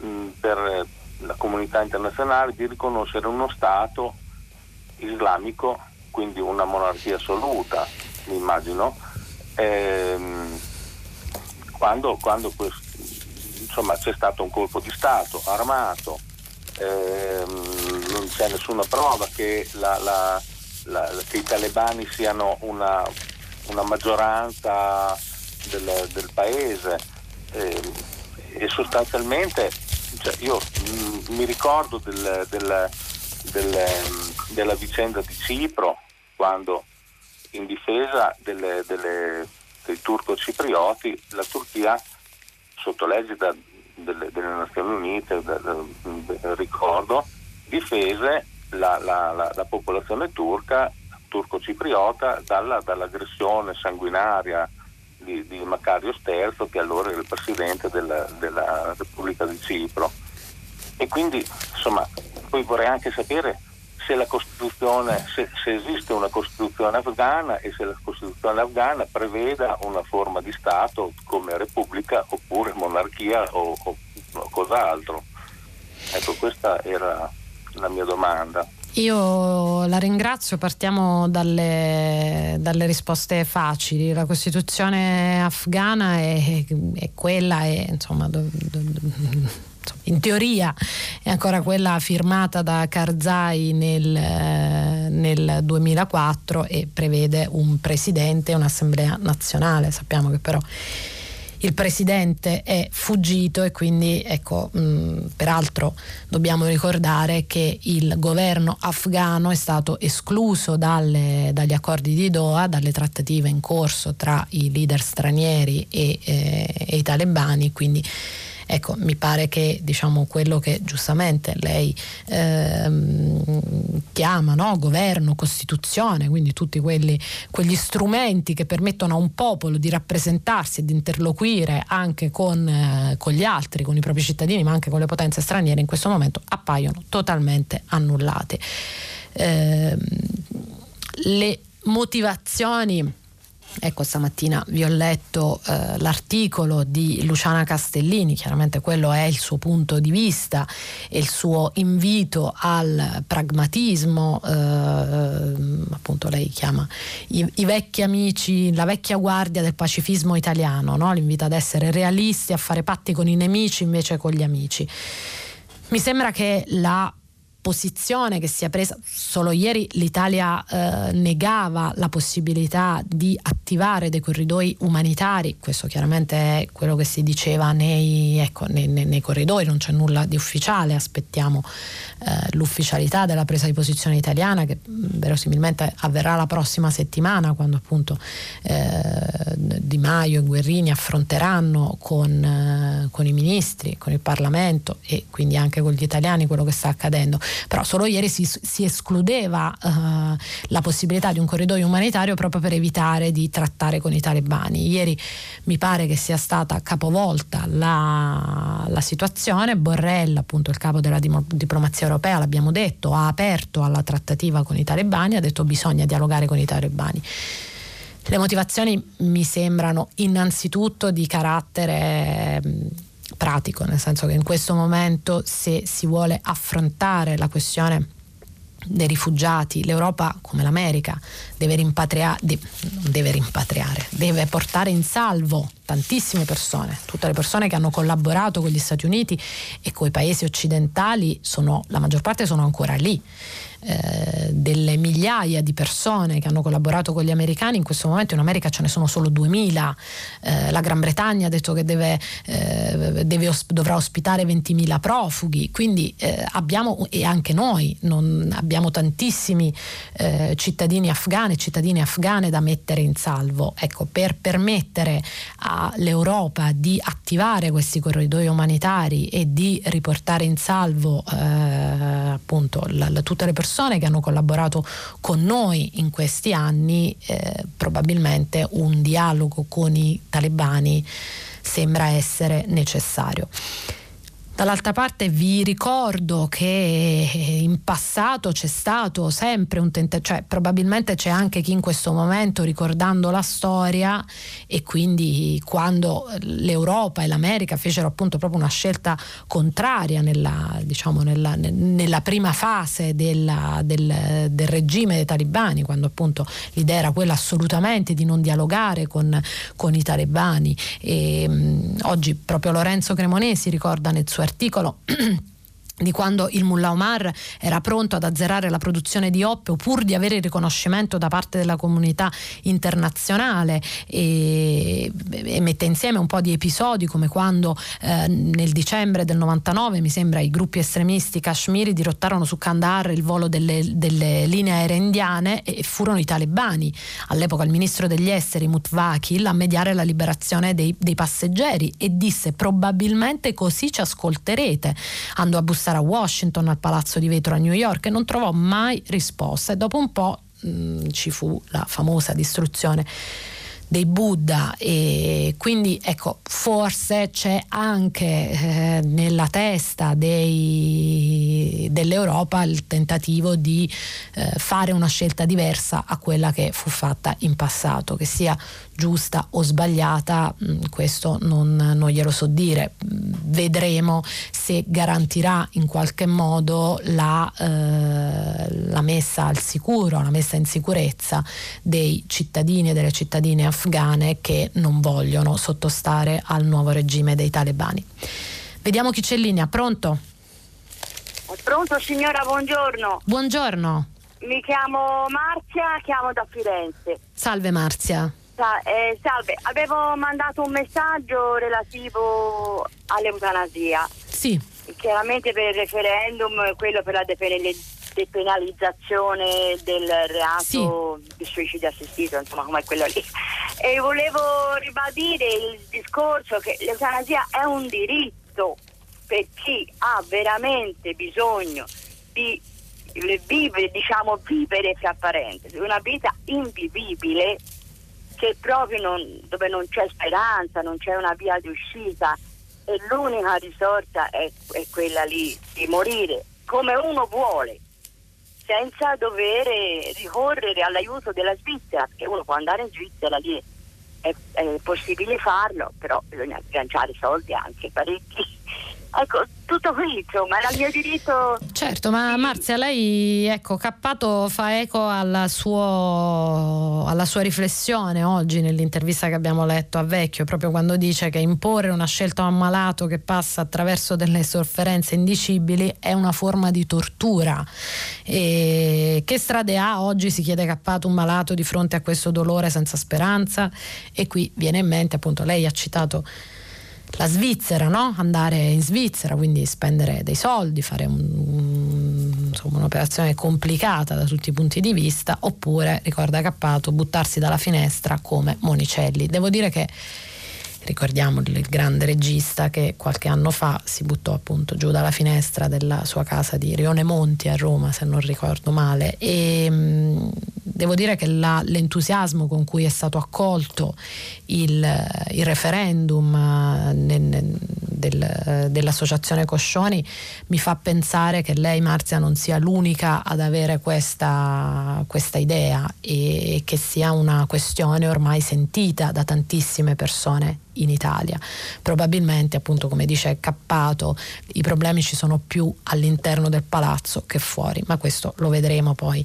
mh, per la comunità internazionale di riconoscere uno Stato islamico, quindi una monarchia assoluta, mi immagino, ehm, quando, quando insomma, c'è stato un colpo di Stato armato, ehm, non c'è nessuna prova che, la, la, la, che i talebani siano una, una maggioranza del, del paese. Eh, e sostanzialmente cioè io mh, mi ricordo del, del, della vicenda di Cipro quando in difesa delle, delle, dei turco-ciprioti la Turchia sotto l'egida delle, delle Nazioni Unite, da, da, ricordo, difese la, la, la, la, popolazione turca, turco-cipriota, dalla, dall'aggressione sanguinaria di, di, Macario Sterzo, che allora era il presidente della, della Repubblica di Cipro. E quindi, insomma, poi vorrei anche sapere se, se, se, esiste una Costituzione afghana e se la Costituzione afghana preveda una forma di Stato come Repubblica oppure monarchia o, o, o cos'altro. Ecco, questa era la mia domanda. Io la ringrazio, partiamo dalle, dalle risposte facili. La Costituzione afghana è, è quella, è, insomma, do, do, do, in teoria è ancora quella firmata da Karzai nel, eh, nel 2004 e prevede un presidente e un'assemblea nazionale. Sappiamo che però il presidente è fuggito e quindi ecco, mh, peraltro dobbiamo ricordare che il governo afghano è stato escluso dalle, dagli accordi di Doha, dalle trattative in corso tra i leader stranieri e, eh, e i talebani, quindi Ecco, mi pare che diciamo, quello che giustamente lei ehm, chiama no? governo, costituzione, quindi tutti quelli, quegli strumenti che permettono a un popolo di rappresentarsi e di interloquire anche con, eh, con gli altri, con i propri cittadini, ma anche con le potenze straniere, in questo momento appaiono totalmente annullate. Eh, le motivazioni Ecco, stamattina vi ho letto eh, l'articolo di Luciana Castellini, chiaramente quello è il suo punto di vista e il suo invito al pragmatismo, eh, appunto lei chiama i, i, vecchi amici, la vecchia guardia del pacifismo italiano, no? l'invita ad essere realisti, a fare patti con i nemici invece con gli amici. Mi sembra che la posizione che si è presa. Solo ieri l'Italia eh, negava la possibilità di attivare dei corridoi umanitari, questo chiaramente è quello che si diceva nei, ecco, nei, nei, nei corridoi, non c'è nulla di ufficiale, aspettiamo eh, l'ufficialità della presa di posizione italiana che mm, verosimilmente avverrà la prossima settimana quando appunto eh, Di Maio e Guerrini affronteranno con, eh, con i ministri, con il Parlamento e quindi anche con gli italiani quello che sta accadendo però solo ieri si, si escludeva uh, la possibilità di un corridoio umanitario proprio per evitare di trattare con i talebani. Ieri mi pare che sia stata capovolta la, la situazione, Borrell, appunto il capo della diplomazia europea, l'abbiamo detto, ha aperto alla trattativa con i talebani, ha detto bisogna dialogare con i talebani. Le motivazioni mi sembrano innanzitutto di carattere pratico, nel senso che in questo momento se si vuole affrontare la questione dei rifugiati, l'Europa come l'America deve rimpatriare, de- deve rimpatriare, deve portare in salvo tantissime persone, tutte le persone che hanno collaborato con gli Stati Uniti e con i paesi occidentali, sono, la maggior parte sono ancora lì eh, delle migliaia di persone che hanno collaborato con gli americani, in questo momento in America ce ne sono solo 2000, eh, la Gran Bretagna ha detto che deve, eh, deve os- dovrà ospitare 20.000 profughi, quindi eh, abbiamo, e anche noi, non, abbiamo tantissimi cittadini afghani e cittadine afghane da mettere in salvo. Ecco, per permettere all'Europa di attivare questi corridoi umanitari e di riportare in salvo appunto la, la, tutte le persone persone che hanno collaborato con noi in questi anni, eh, probabilmente un dialogo con i talebani sembra essere necessario. Dall'altra parte vi ricordo che in passato c'è stato sempre un tentativo, cioè probabilmente c'è anche chi in questo momento ricordando la storia e quindi quando l'Europa e l'America fecero appunto proprio una scelta contraria nella, diciamo, nella, nella prima fase della, del, del, regime dei talibani, quando appunto l'idea era quella assolutamente di non dialogare con, con i talebani. E, mh, oggi proprio Lorenzo Cremonesi ricorda nel suo articolo articolo di quando il Mullah Omar era pronto ad azzerare la produzione di oppio pur di avere il riconoscimento da parte della comunità internazionale e, e mette insieme un po' di episodi come quando eh, nel dicembre del 99 mi sembra i gruppi estremisti kashmiri dirottarono su Kandahar il volo delle, delle linee aeree indiane e furono i talebani. All'epoca il ministro degli esteri Mutvakil a mediare la liberazione dei, dei passeggeri e disse probabilmente così ci ascolterete andò a bussare a Washington, al Palazzo di Vetro a New York e non trovò mai risposta. E dopo un po' mh, mm, ci fu la famosa distruzione dei Buddha e quindi ecco forse c'è anche eh, nella testa dei, dell'Europa il tentativo di eh, fare una scelta diversa a quella che fu fatta in passato, che sia giusta o sbagliata, mm, questo non, non, glielo so dire. Vedremo se garantirà in qualche modo la, eh, la, messa al sicuro, la messa in sicurezza dei cittadini e delle cittadine afghane che non vogliono sottostare al nuovo regime dei talebani. Vediamo chi c'è in linea, pronto? Pronto signora, buongiorno. Buongiorno. Mi chiamo Marzia, chiamo da Firenze. Salve Marzia. Eh, salve, avevo mandato un messaggio relativo all'eutanasia. Sì. Chiaramente per il referendum, quello per la depenalizzazione del reato sì. di suicidio assistito, insomma come quello lì. E volevo ribadire il discorso che l'eutanasia è un diritto per chi ha veramente bisogno di vivere, diciamo, vivere fra parentesi, una vita invivibile che proprio non, dove non c'è speranza, non c'è una via di uscita e l'unica risorsa è, è quella lì di morire come uno vuole senza dover ricorrere all'aiuto della Svizzera, perché uno può andare in Svizzera lì, è, è possibile farlo, però bisogna agganciare soldi anche parecchi. Ecco, tutto qui, insomma, era il mio diritto. Certo, ma Marzia, lei, ecco, Cappato fa eco alla, suo, alla sua riflessione oggi nell'intervista che abbiamo letto a Vecchio, proprio quando dice che imporre una scelta a un malato che passa attraverso delle sofferenze indicibili è una forma di tortura. E che strade ha oggi, si chiede Cappato, un malato di fronte a questo dolore senza speranza? E qui viene in mente, appunto, lei ha citato la Svizzera, no? andare in Svizzera, quindi spendere dei soldi, fare un, insomma, un'operazione complicata da tutti i punti di vista, oppure, ricorda Cappato, buttarsi dalla finestra come Monicelli. Devo dire che ricordiamo il grande regista che qualche anno fa si buttò appunto giù dalla finestra della sua casa di Rione Monti a Roma se non ricordo male e mh, devo dire che la, l'entusiasmo con cui è stato accolto il, il referendum del, dell'associazione Coscioni mi fa pensare che lei Marzia non sia l'unica ad avere questa, questa idea e che sia una questione ormai sentita da tantissime persone in Italia. Probabilmente, appunto, come dice Cappato, i problemi ci sono più all'interno del palazzo che fuori, ma questo lo vedremo poi.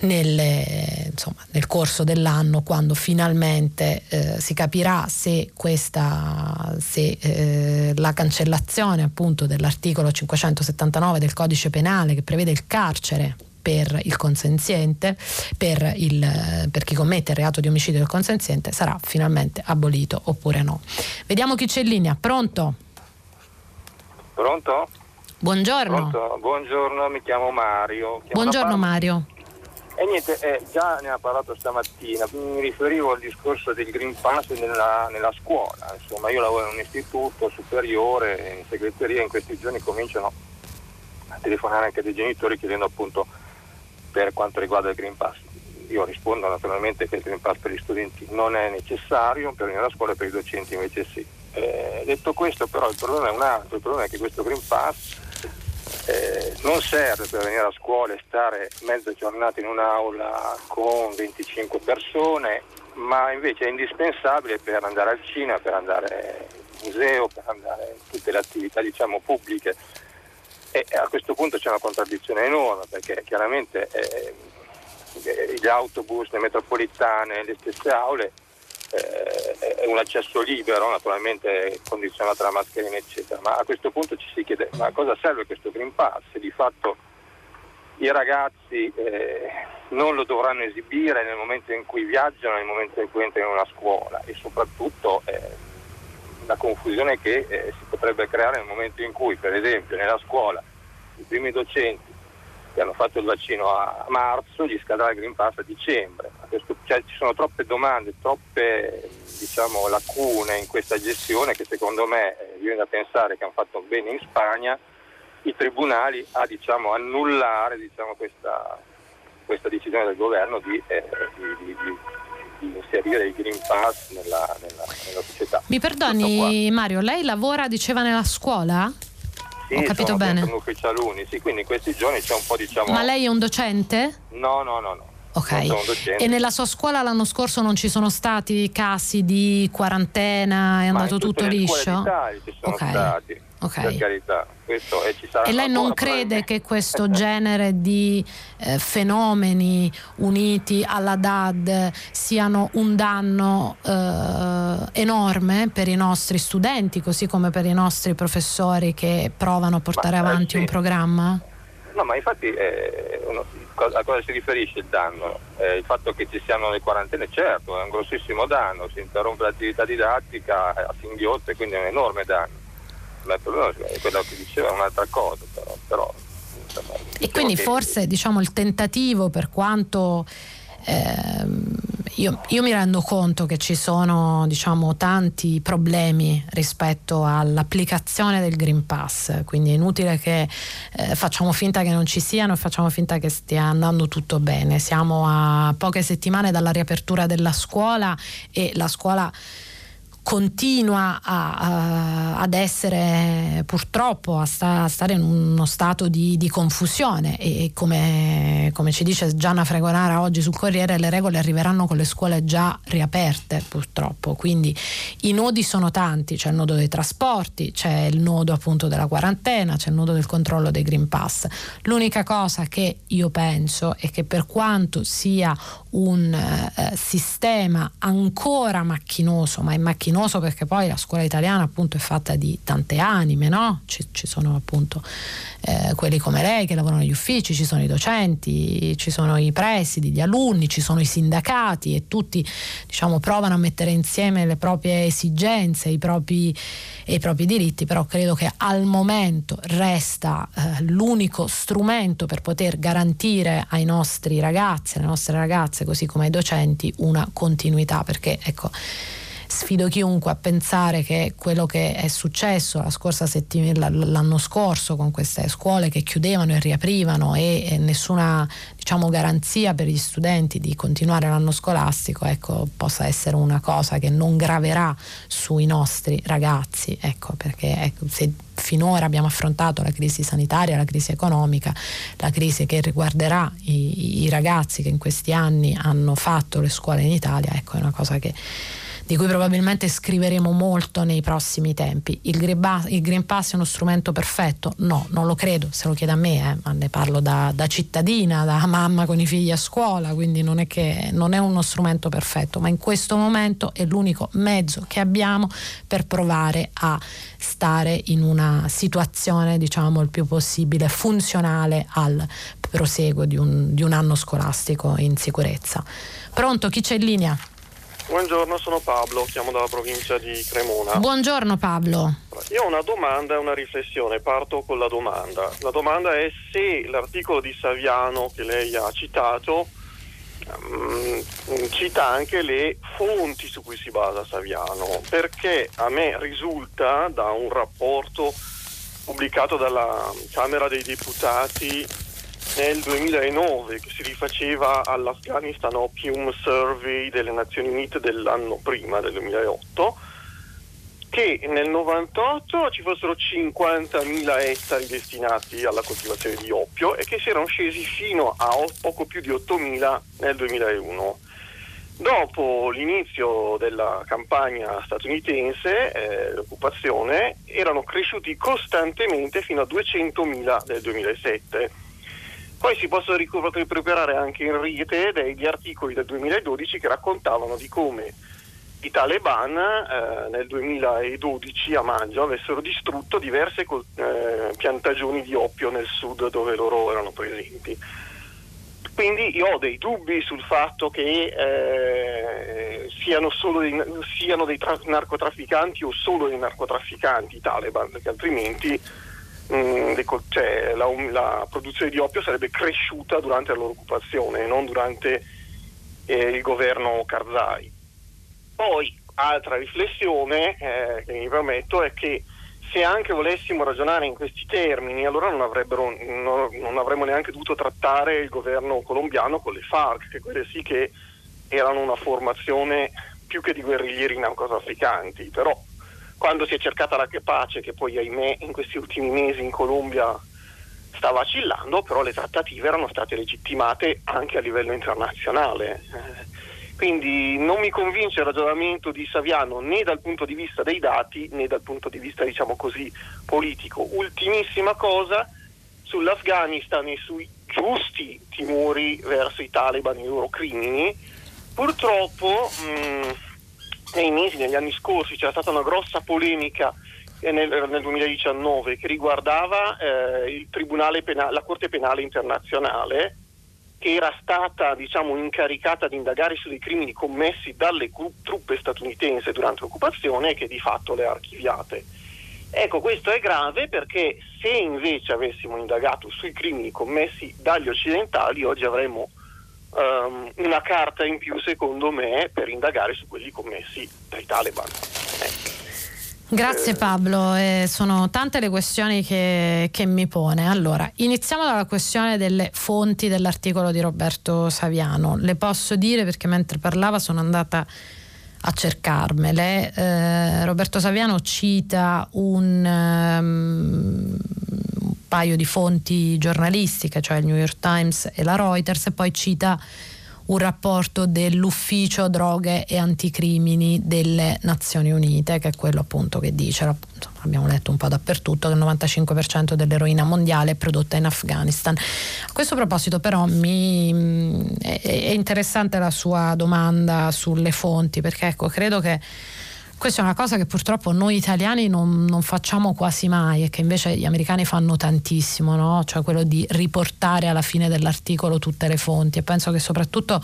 Nelle, insomma, nel corso dell'anno quando finalmente eh, si capirà se, questa, se eh, la cancellazione appunto dell'articolo 579 del codice penale che prevede il carcere per il consenziente, per, il, per chi commette il reato di omicidio del consenziente, sarà finalmente abolito oppure no. Vediamo chi c'è in linea. Pronto? Pronto? Buongiorno. Pronto? Buongiorno, mi chiamo Mario. Chiamo Buongiorno Mario. E niente, eh, già ne ha parlato stamattina, mi riferivo al discorso del Green Pass nella, nella, scuola, insomma io lavoro in un istituto superiore, in segreteria, in questi giorni cominciano a telefonare anche dei genitori chiedendo appunto per quanto riguarda il Green Pass. Io rispondo naturalmente che il Green Pass per gli studenti non è necessario, per venire a scuola per i docenti invece sì. Eh, detto questo però il problema è un altro, il problema è che questo Green Pass eh, non serve per venire a scuola e stare mezza giornata in un'aula con 25 persone, ma invece è indispensabile per andare al cinema, per andare al museo, per andare a tutte le attività diciamo, pubbliche. E a questo punto c'è una contraddizione enorme perché chiaramente eh, gli autobus, le metropolitane, le stesse aule eh, è un accesso libero, naturalmente condizionato dalla mascherina eccetera, ma a questo punto ci si chiede ma a cosa serve questo Green Pass? Di fatto i ragazzi eh, non lo dovranno esibire nel momento in cui viaggiano, nel momento in cui entrano in una scuola e soprattutto eh, la confusione che eh, si potrebbe creare nel momento in cui, per esempio, nella scuola i primi docenti che hanno fatto il vaccino a marzo gli scadrà il Green Pass a dicembre. Cioè, ci sono troppe domande, troppe diciamo, lacune in questa gestione che secondo me eh, viene da pensare che hanno fatto bene in Spagna i tribunali a diciamo, annullare diciamo, questa, questa, decisione del governo di, eh, di, di, di, inserire il Green Pass nella, nella, nella società. Mi perdoni Mario, lei lavora, diceva, nella scuola? Sì, Ho capito bene. Sono ufficialuni, sì, quindi in questi giorni c'è un po' diciamo... Ma lei è un docente? No, no, no, no. Ok. E nella sua scuola l'anno scorso non ci sono stati casi di quarantena? È andato tutto liscio? Ci sono okay. stati okay. per carità. Questo, e, e, lei non crede che questo genere di eh, fenomeni uniti alla DAD siano un danno eh, enorme per i nostri studenti, così come per i nostri professori che provano a portare ma, eh, avanti sì. un programma? No, ma infatti eh, uno, a cosa si riferisce il danno? Eh, il fatto che ci siano le quarantene, certo, è un grossissimo danno, si interrompe l'attività didattica a singhiozzo e quindi è un enorme danno problema è quello che diceva un'altra cosa, però, però insomma, E quindi che... forse diciamo il tentativo per quanto eh, io, io, mi rendo conto che ci sono diciamo, tanti problemi rispetto all'applicazione del Green Pass, quindi è inutile che eh, facciamo finta che non ci siano e facciamo finta che stia andando tutto bene. Siamo a poche settimane dalla riapertura della scuola e la scuola continua a, a, ad essere purtroppo a, sta, a, stare in uno stato di, di confusione. E come, come, ci dice Gianna Fregonara oggi sul Corriere le regole arriveranno con le scuole già riaperte purtroppo. Quindi i nodi sono tanti. C'è il nodo dei trasporti c'è il nodo appunto della quarantena c'è il nodo del controllo dei Green Pass. L'unica cosa che io penso è che per quanto sia un eh, sistema ancora macchinoso ma è macchinoso luminoso perché poi la scuola italiana appunto è fatta di tante anime, no? ci, ci sono appunto eh, quelli come lei che lavorano negli uffici, ci sono i docenti, ci sono i presidi, gli alunni, ci sono i sindacati e tutti diciamo, provano a mettere insieme le proprie esigenze i propri, i propri diritti, però credo che al momento resta eh, l'unico strumento per poter garantire ai nostri ragazzi, alle nostre ragazze, così come ai docenti, una continuità, perché ecco sfido chiunque a pensare che quello che è successo la scorsa settimana, l'anno scorso con queste scuole che chiudevano e riaprivano e, nessuna diciamo, garanzia per gli studenti di continuare l'anno scolastico ecco, possa essere una cosa che non graverà sui nostri ragazzi ecco, perché ecco, se finora abbiamo affrontato la crisi sanitaria, la crisi economica, la crisi che riguarderà i, i ragazzi che in questi anni hanno fatto le scuole in Italia, ecco, è una cosa che di cui probabilmente scriveremo molto nei prossimi tempi. Il Green, Pass, il Green Pass è uno strumento perfetto? No, non lo credo, se lo chiede a me, eh, ma ne parlo da, da, cittadina, da mamma con i figli a scuola, quindi non è che non è uno strumento perfetto, ma in questo momento è l'unico mezzo che abbiamo per provare a stare in una situazione, diciamo, il più possibile funzionale al proseguo di un, di un anno scolastico in sicurezza. Pronto, chi c'è in linea? Buongiorno, sono Pablo, chiamo dalla provincia di Cremona. Buongiorno Pablo. Io ho una domanda e una riflessione, parto con la domanda. La domanda è se l'articolo di Saviano che lei ha citato um, cita anche le fonti su cui si basa Saviano, perché a me risulta da un rapporto pubblicato dalla Camera dei Deputati nel 2009 che si rifaceva all'Afghanistan Opium Survey delle Nazioni Unite dell'anno prima, del 2008, che nel 98 ci fossero 50.000 ettari destinati alla coltivazione di oppio e che si erano scesi fino a poco più di 8.000 nel 2001. Dopo l'inizio della campagna statunitense, eh, l'occupazione, erano cresciuti costantemente fino a 200.000 nel 2007 poi si possono recuperare anche in rete degli articoli del 2012 che raccontavano di come i Taliban eh, nel 2012 a maggio avessero distrutto diverse eh, piantagioni di oppio nel sud dove loro erano presenti. Quindi io ho dei dubbi sul fatto che eh, siano dei, siano dei tra- narcotrafficanti o solo dei narcotrafficanti i Taliban, perché altrimenti mh, mm, cioè, la, la, produzione di oppio sarebbe cresciuta durante la loro occupazione, non durante eh, il governo Karzai. Poi, altra riflessione eh, che mi permetto è che se anche volessimo ragionare in questi termini, allora non, non, non, avremmo neanche dovuto trattare il governo colombiano con le FARC, che quelle sì che erano una formazione più che di guerriglieri narcotrafficanti, però quando si è cercata la pace, che poi ahimè in questi ultimi mesi in Colombia sta vacillando, però le trattative erano state legittimate anche a livello internazionale. Eh, quindi non mi convince il ragionamento di Saviano né dal punto di vista dei dati né dal punto di vista, diciamo così, politico. Ultimissima cosa sull'Afghanistan e sui giusti timori verso i Taliban e i loro crimini. Purtroppo mh, nei mesi, negli anni scorsi c'era stata una grossa polemica eh, nel, nel 2019 che riguardava eh, penale, la Corte Penale Internazionale che era stata diciamo, incaricata di indagare sui crimini commessi dalle truppe statunitensi durante l'occupazione e che di fatto le ha archiviate. Ecco, questo è grave perché se invece avessimo indagato sui crimini commessi dagli occidentali, oggi avremmo um, una carta in più, secondo me, per indagare su quelli commessi dai Taliban. Ecco. Grazie Pablo, eh, sono tante le questioni che, che, mi pone. Allora, iniziamo dalla questione delle fonti dell'articolo di Roberto Saviano. Le posso dire perché mentre parlava sono andata a cercarmele. Eh, Roberto Saviano cita un, um, un paio di fonti giornalistiche, cioè il New York Times e la Reuters, e poi cita un rapporto dell'ufficio droghe e anticrimini delle Nazioni Unite, che è quello appunto che dice, abbiamo letto un po' dappertutto, che il 95% dell'eroina mondiale è prodotta in Afghanistan. A questo proposito però mi, è interessante la sua domanda sulle fonti, perché ecco, credo che questa è una cosa che purtroppo noi italiani non, non, facciamo quasi mai e che invece gli americani fanno tantissimo, no? cioè quello di riportare alla fine dell'articolo tutte le fonti e penso che soprattutto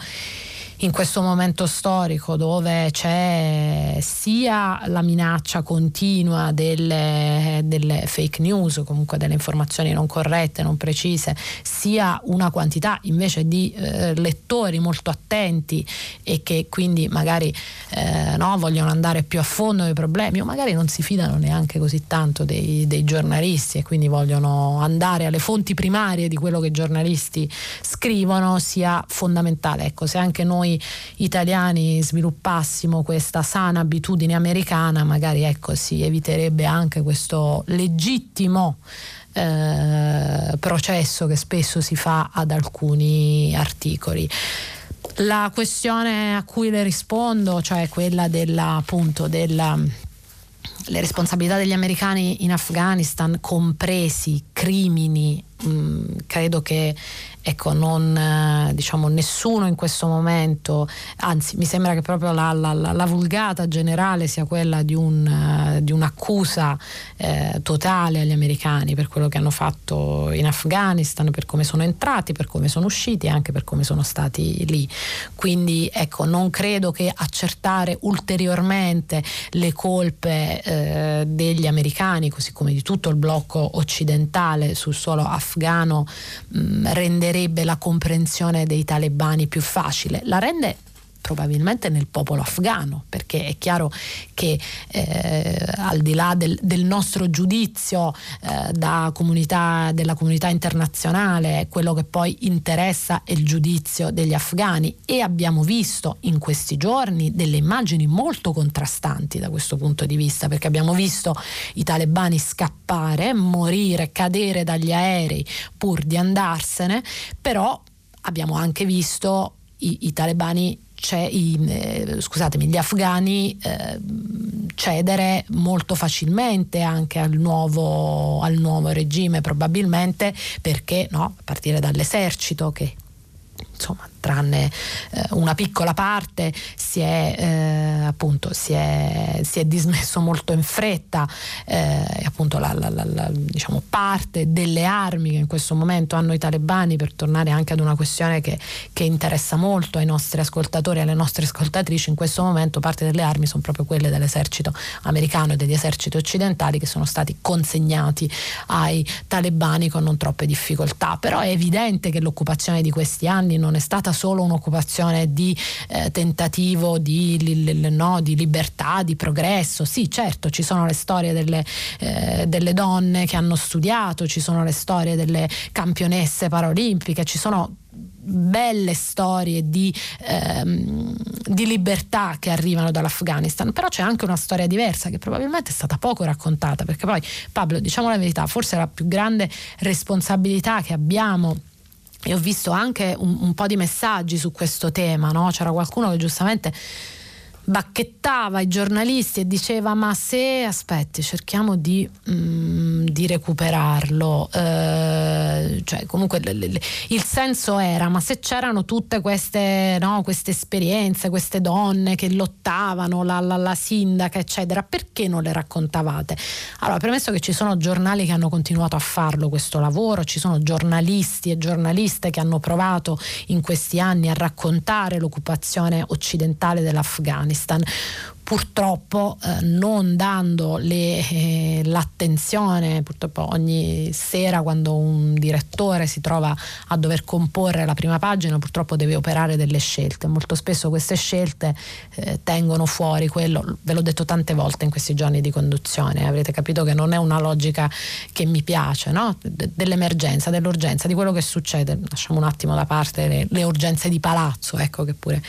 in questo momento storico dove c'è sia la minaccia continua delle, delle, fake news, comunque delle informazioni non corrette, non precise, sia una quantità invece di eh, lettori molto attenti e che quindi magari eh, no, vogliono andare più a fondo nei problemi o magari non si fidano neanche così tanto dei, dei giornalisti e quindi vogliono andare alle fonti primarie di quello che i giornalisti scrivono, sia fondamentale. Ecco, se anche noi noi italiani sviluppassimo questa sana abitudine americana, magari ecco, si eviterebbe anche questo legittimo eh, processo che spesso si fa ad alcuni articoli. La questione a cui le rispondo, cioè quella della, appunto, della le responsabilità degli americani in Afghanistan, compresi crimini, mh, mm, credo che ecco, non, eh, diciamo, nessuno in questo momento, anzi mi sembra che proprio la, la, la vulgata generale sia quella di, un, uh, di un'accusa eh, totale agli americani per quello che hanno fatto in Afghanistan, per come sono entrati, per come sono usciti e anche per come sono stati lì. Quindi ecco, non credo che accertare ulteriormente le colpe eh, degli americani, così come di tutto il blocco occidentale sul suolo afghano, mh, mm, renderebbe la comprensione dei talebani più facile, la rende probabilmente nel popolo afghano, perché è chiaro che eh, al di là del, del nostro giudizio eh, comunità, della comunità internazionale, quello che poi interessa è il giudizio degli afghani. E abbiamo visto in questi giorni delle immagini molto contrastanti da questo punto di vista, perché abbiamo visto i talebani scappare, morire, cadere dagli aerei pur di andarsene, però abbiamo anche visto i, i talebani i, eh, scusatemi, gli afghani eh, cedere molto facilmente anche al nuovo, al nuovo regime, probabilmente perché no, a partire dall'esercito che insomma tranne eh, una piccola parte si è eh, appunto si è, si è, dismesso molto in fretta eh, appunto la, la, la, diciamo, parte delle armi che in questo momento hanno i talebani per tornare anche ad una questione che, che interessa molto ai nostri ascoltatori e alle nostre ascoltatrici in questo momento parte delle armi sono proprio quelle dell'esercito americano e degli eserciti occidentali che sono stati consegnati ai talebani con non troppe difficoltà. Però è evidente che l'occupazione di questi anni non è stata solo un'occupazione di eh, tentativo di, li, no, di, libertà, di progresso. Sì, certo, ci sono le storie delle, eh, delle, donne che hanno studiato, ci sono le storie delle campionesse paraolimpiche, ci sono belle storie di, ehm, di, libertà che arrivano dall'Afghanistan, però c'è anche una storia diversa che probabilmente è stata poco raccontata, perché poi Pablo, diciamo la verità, forse la più grande responsabilità che abbiamo e ho visto anche un, un po' di messaggi su questo tema, no? c'era qualcuno che giustamente bacchettava i giornalisti e diceva ma se aspetti cerchiamo di, mm, di recuperarlo eh, cioè comunque l- l- il senso era ma se c'erano tutte queste, no, queste esperienze queste donne che lottavano la, la, la, sindaca eccetera perché non le raccontavate? Allora premesso che ci sono giornali che hanno continuato a farlo questo lavoro ci sono giornalisti e giornaliste che hanno provato in questi anni a raccontare l'occupazione occidentale dell'Afghanistan Afghanistan purtroppo eh, non dando le, eh, l'attenzione, purtroppo ogni sera quando un direttore si trova a dover comporre la prima pagina, purtroppo deve operare delle scelte. Molto spesso queste scelte eh, tengono fuori quello, ve l'ho detto tante volte in questi giorni di conduzione, avrete capito che non è una logica che mi piace, no? De- dell'emergenza, dell'urgenza, di quello che succede. Lasciamo un attimo da parte le, le urgenze di palazzo, ecco che pure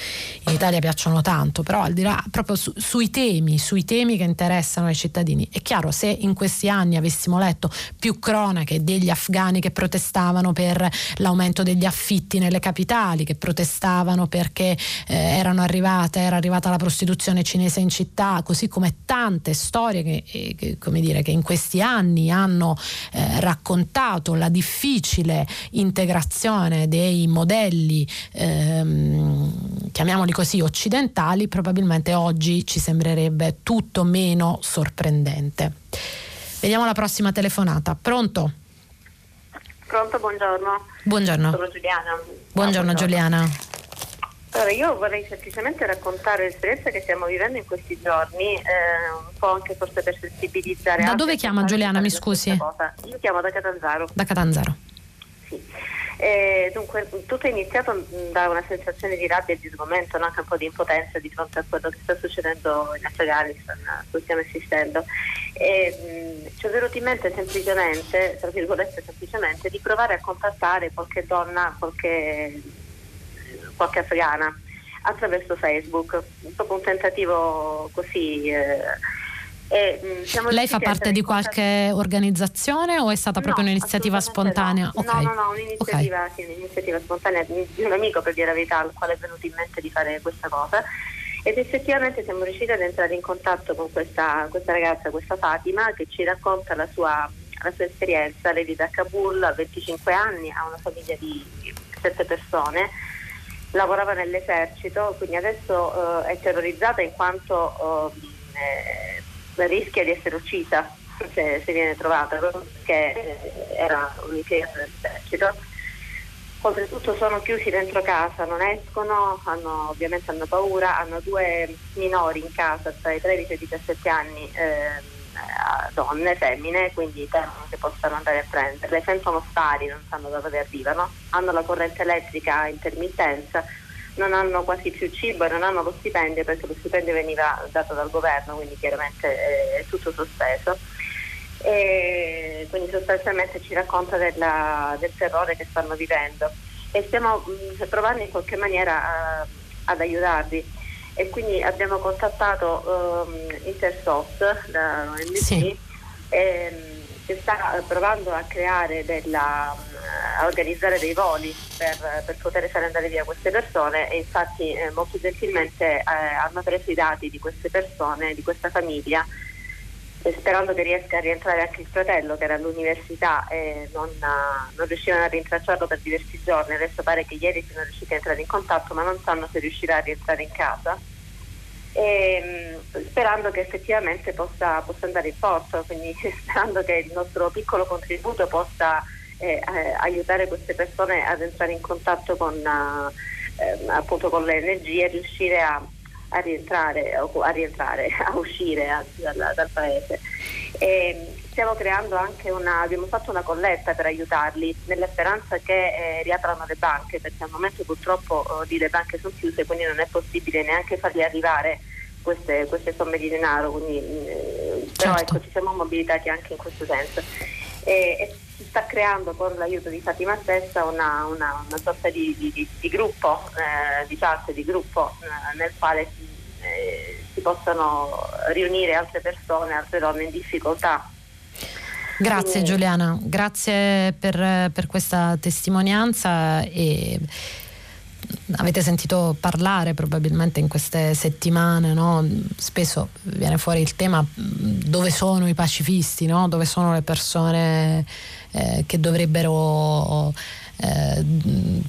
in Italia piacciono tanto, però al di là proprio su, sui temi, sui temi che interessano ai cittadini. È chiaro, se in questi anni avessimo letto più cronache degli afghani che protestavano per l'aumento degli affitti nelle capitali, che protestavano perché eh, erano arrivate, era arrivata la prostituzione cinese in città, così come tante storie che, eh, che, dire, che in questi anni hanno eh, raccontato la difficile integrazione dei modelli, ehm, chiamiamoli così, occidentali, probabilmente oggi ci ci sembrerebbe tutto meno sorprendente. Vediamo la prossima telefonata. Pronto? Pronto, buongiorno. Buongiorno. Sono Giuliana. Buongiorno, buongiorno. Giuliana. Allora, io vorrei semplicemente raccontare l'esperienza che stiamo vivendo in questi giorni, eh, un po' anche forse per sensibilizzare. Da dove chiama Giuliana, mi scusi? Io chiamo da Catanzaro. Da Catanzaro. Eh, dunque, tutto è iniziato da una sensazione di rabbia e di sgomento, anche un po' di impotenza di fronte a quello che sta succedendo in Afghanistan, a cui stiamo assistendo. E, mh, ci è venuto in mente semplicemente, tra virgolette semplicemente, di provare a contattare qualche donna, qualche, qualche afghana attraverso Facebook, proprio un tentativo così. Eh, e, mh, Lei fa parte di qualche organizzazione o è stata proprio no, un'iniziativa spontanea? No. Okay. no, no, no, un'iniziativa, okay. sì, un'iniziativa spontanea di un amico per dire la verità al quale è venuto in mente di fare questa cosa ed effettivamente siamo riusciti ad entrare in contatto con questa, questa ragazza, questa Fatima, che ci racconta la sua, la sua esperienza. Lei vive a Kabul, ha 25 anni, ha una famiglia di 7 persone, lavorava nell'esercito, quindi adesso eh, è terrorizzata in quanto eh, rischia di essere uccisa se, se viene trovata perché era un'impiegata dell'esercito. Oltretutto sono chiusi dentro casa, non escono, hanno, ovviamente hanno paura, hanno due minori in casa tra i 13 e i 17 anni, eh, donne, femmine, quindi temono che possano andare a prenderle, sentono stari, non sanno da dove arrivano, hanno la corrente elettrica a intermittenza, non hanno quasi più cibo e non hanno lo stipendio perché lo stipendio veniva dato dal governo, quindi chiaramente è tutto sospeso. E quindi sostanzialmente ci racconta della, del terrore che stanno vivendo e stiamo mh, provando in qualche maniera a, ad aiutarli e quindi abbiamo contattato um, Intersoft, la ONG, sì. e, che sta provando a creare della, a organizzare dei voli per, per, poter fare andare via queste persone e infatti eh, molto gentilmente eh, hanno preso i dati di queste persone, di questa famiglia sperando che riesca a rientrare anche il fratello che era all'università e non, non riuscivano a rintracciarlo per diversi giorni. Adesso pare che ieri siano riusciti a entrare in contatto ma non sanno se riuscirà a rientrare in casa. E, sperando che effettivamente possa, possa, andare in porto, quindi sperando che il nostro piccolo contributo possa eh, eh, aiutare queste persone ad entrare in contatto con, eh, appunto con le energie e riuscire a a rientrare, a, rientrare, a uscire anzi, dal, dal, paese. E stiamo creando anche una, abbiamo fatto una colletta per aiutarli nella speranza che eh, riaprano le banche perché al momento purtroppo oh, le banche sono chiuse quindi non è possibile neanche fargli arrivare queste, queste somme di denaro, quindi, eh, certo. però ecco, ci siamo mobilitati anche in questo senso. E, e si sta creando con l'aiuto di Fatima stessa una, una, una sorta di, di, di gruppo, eh, di chat, di gruppo eh, nel quale si, eh, si possano riunire altre persone, altre donne in difficoltà. Grazie Giuliana, grazie per, per questa testimonianza e avete sentito parlare probabilmente in queste settimane, no? spesso viene fuori il tema dove sono i pacifisti, no? dove sono le persone eh, che dovrebbero eh,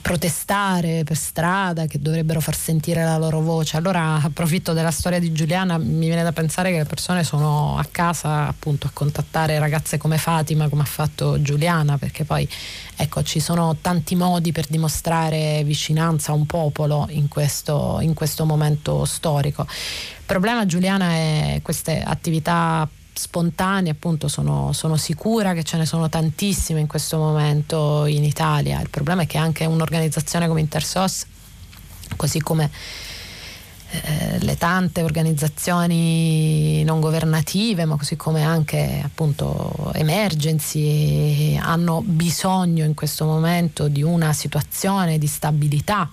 protestare per strada, che dovrebbero far sentire la loro voce. Allora approfitto della storia di Giuliana, mi viene da pensare che le persone sono a casa appunto a contattare ragazze come Fatima, come ha fatto Giuliana, perché poi ecco ci sono tanti modi per dimostrare vicinanza a un popolo in questo, in questo momento storico. Il problema Giuliana è queste attività spontanei, appunto sono, sono, sicura che ce ne sono tantissime in questo momento in Italia. Il problema è che anche un'organizzazione come Intersos, così come eh, le tante organizzazioni non governative, ma così come anche appunto emergency, hanno bisogno in questo momento di una situazione di stabilità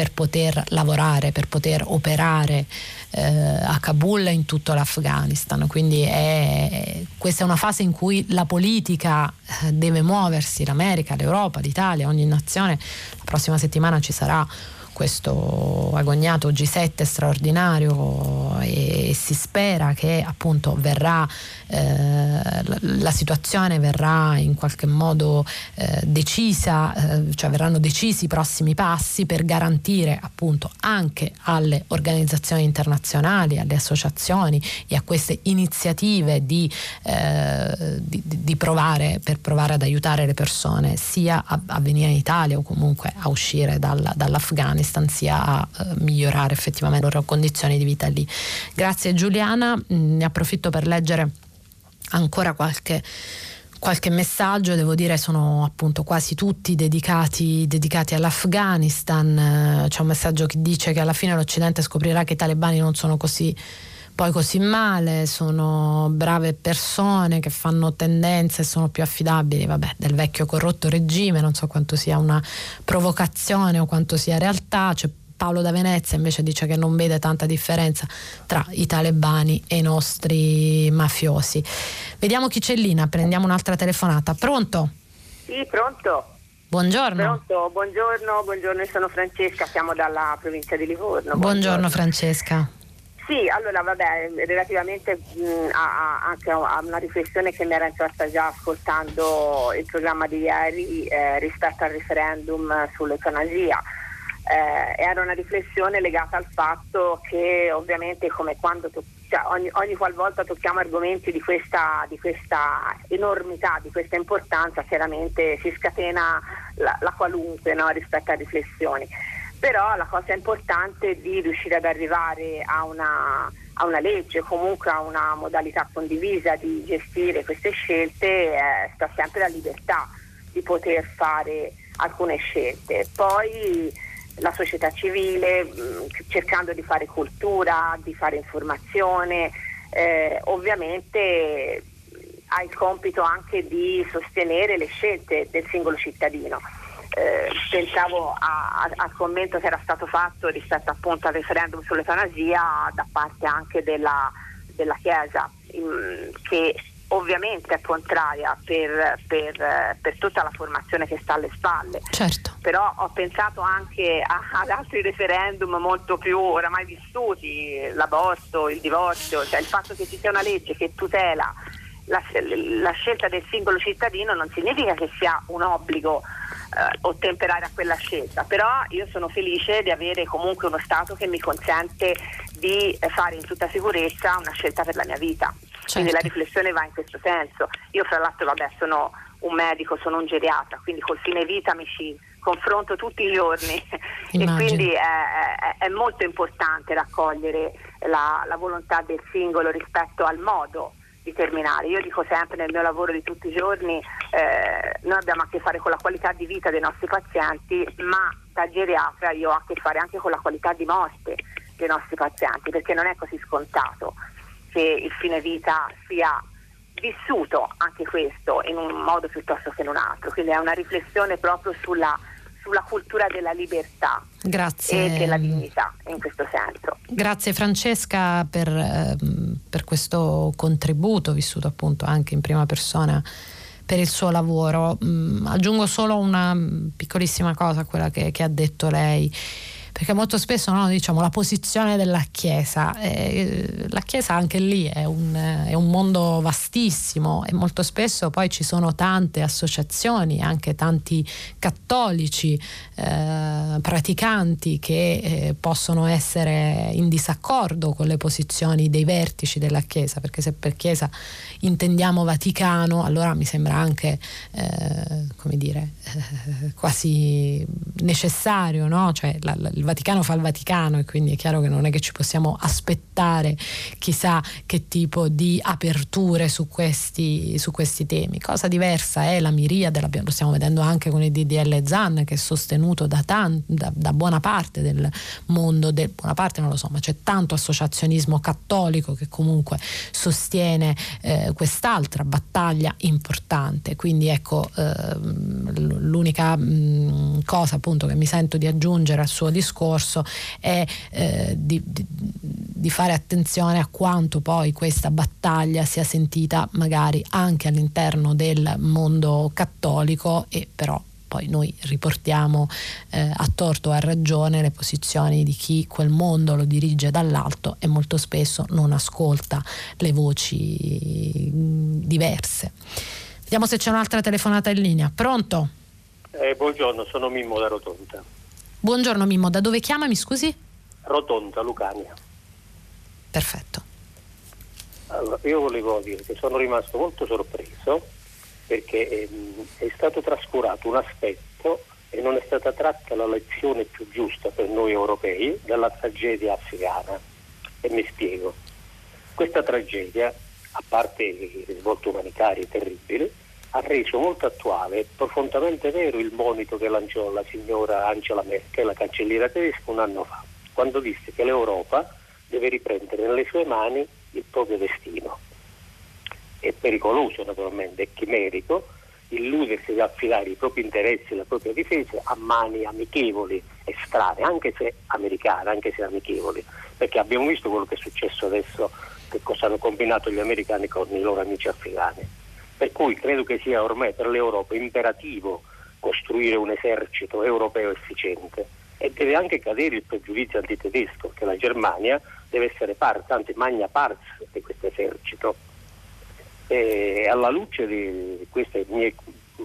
per poter lavorare, per poter operare eh, a Kabul e in tutto l'Afghanistan. Quindi è, questa è una fase in cui la politica eh, deve muoversi, l'America, l'Europa, l'Italia, ogni nazione. La prossima settimana ci sarà questo agognato G7 straordinario e si spera che appunto verrà eh, la situazione verrà in qualche modo eh, decisa, eh, cioè verranno decisi i prossimi passi per garantire appunto anche alle organizzazioni internazionali, alle associazioni e a queste iniziative di, eh, di, di provare per provare ad aiutare le persone sia a, a venire in Italia o comunque a uscire dal, dall'Afghanistan Sia a eh, migliorare effettivamente le loro condizioni di vita lì. Grazie Giuliana, mm, ne approfitto per leggere ancora qualche qualche messaggio, devo dire sono appunto quasi tutti dedicati, dedicati, all'Afghanistan. C'è un messaggio che dice che alla fine l'Occidente scoprirà che i talebani non sono così poi così male, sono brave persone che fanno tendenze e sono più affidabili, vabbè, del vecchio corrotto regime, non so quanto sia una provocazione o quanto sia realtà, c'è Paolo da Venezia invece dice che non vede tanta differenza tra i talebani e i nostri mafiosi. Vediamo chi c'è lì, prendiamo un'altra telefonata. Pronto? Sì, pronto. Buongiorno. Pronto, buongiorno, buongiorno, sono Francesca, siamo dalla provincia di Livorno. Buongiorno, buongiorno Francesca. Sì, allora vabbè, relativamente mh, a, a, anche a una riflessione che mi era entrata già ascoltando il programma di ieri eh, rispetto al referendum sull'eutanasia. Eh, era una riflessione legata al fatto che ovviamente come quando to- cioè ogni, ogni qualvolta tocchiamo argomenti di questa, di questa, enormità, di questa importanza, chiaramente si scatena la, la qualunque no, rispetto a riflessioni però la cosa importante è di riuscire ad arrivare a una, a una legge, comunque a una modalità condivisa di gestire queste scelte, eh, sta sempre la libertà di poter fare alcune scelte. Poi la società civile mh, mm, cercando di fare cultura, di fare informazione, eh, ovviamente ha il compito anche di sostenere le scelte del singolo cittadino eh, pensavo a, a, al commento che era stato fatto rispetto appunto al referendum sull'eutanasia da parte anche della, della Chiesa in, che ovviamente è contraria per, per, per, tutta la formazione che sta alle spalle. Certo. Però ho pensato anche a, ad altri referendum molto più oramai vissuti, l'aborto, il divorzio, cioè il fatto che ci sia una legge che tutela la, la scelta del singolo cittadino non significa che sia un obbligo eh, ottemperare a quella scelta, però io sono felice di avere comunque uno Stato che mi consente di fare in tutta sicurezza una scelta per la mia vita. Certo. Quindi la riflessione va in questo senso. Io fra l'altro vabbè sono un medico, sono un geriatra, quindi col fine vita mi ci confronto tutti i giorni e quindi è, è, è, molto importante raccogliere la, la volontà del singolo rispetto al modo di terminare. Io dico sempre nel mio lavoro di tutti i giorni, eh, noi abbiamo a che fare con la qualità di vita dei nostri pazienti, ma da geriatra io ho a che fare anche con la qualità di morte dei nostri pazienti, perché non è così scontato che il fine vita sia vissuto anche questo in un modo piuttosto che in un altro. Quindi è una riflessione proprio sulla sulla cultura della libertà Grazie. e della dignità in questo senso. Grazie Francesca per, ehm, per questo contributo vissuto appunto anche in prima persona per il suo lavoro. Mm, aggiungo solo una piccolissima cosa a quella che, che ha detto lei perché molto spesso no, diciamo, la posizione della Chiesa, eh, la Chiesa anche lì è un, è un, mondo vastissimo e molto spesso poi ci sono tante associazioni, anche tanti cattolici eh, praticanti che eh, possono essere in disaccordo con le posizioni dei vertici della Chiesa, perché se per Chiesa intendiamo Vaticano, allora mi sembra anche, eh, come dire, eh, quasi necessario, no? cioè, la, la, il Vaticano fa il Vaticano e quindi è chiaro che non è che ci possiamo aspettare chissà che tipo di aperture su questi, su questi temi. Cosa diversa è la miriade, lo stiamo vedendo anche con il DDL ZAN che è sostenuto da, tan, da, da buona parte del mondo, del, buona parte non lo so, ma c'è tanto associazionismo cattolico che comunque sostiene eh, quest'altra battaglia importante. Quindi ecco eh, l'unica mh, cosa appunto che mi sento di aggiungere al suo discorso discorso è eh, di, di, di fare attenzione a quanto poi questa battaglia sia sentita magari anche all'interno del mondo cattolico e però poi noi riportiamo eh, a torto o a ragione le posizioni di chi quel mondo lo dirige dall'alto e molto spesso non ascolta le voci diverse. Vediamo se c'è un'altra telefonata in linea. Pronto? Eh, buongiorno, sono Mimmo da Rotonda. Buongiorno Mimmo, da dove chiama, mi scusi? Rotonda, Lucania. Perfetto. Allora, io volevo dire che sono rimasto molto sorpreso perché ehm, è stato trascurato un aspetto e non è stata tratta la lezione più giusta per noi europei dalla tragedia afghana. E mi spiego. Questa tragedia, a parte i risvolti umanitari terribili, ha reso molto attuale e profondamente vero il monito che lanciò la signora Angela Merkel, la cancelliera tedesca, un anno fa, quando disse che l'Europa deve riprendere nelle sue mani il proprio destino. È pericoloso naturalmente, è chimerico illudersi di affidare i propri interessi e la propria difesa a mani amichevoli e strane, anche se americane, anche se amichevoli, perché abbiamo visto quello che è successo adesso, che cosa hanno combinato gli americani con i loro amici afghani. Per cui credo che sia ormai per l'Europa imperativo costruire un esercito europeo efficiente e deve anche cadere il pregiudizio antitedesco che la Germania deve essere parte, anzi magna pars di questo esercito. E alla luce di queste mie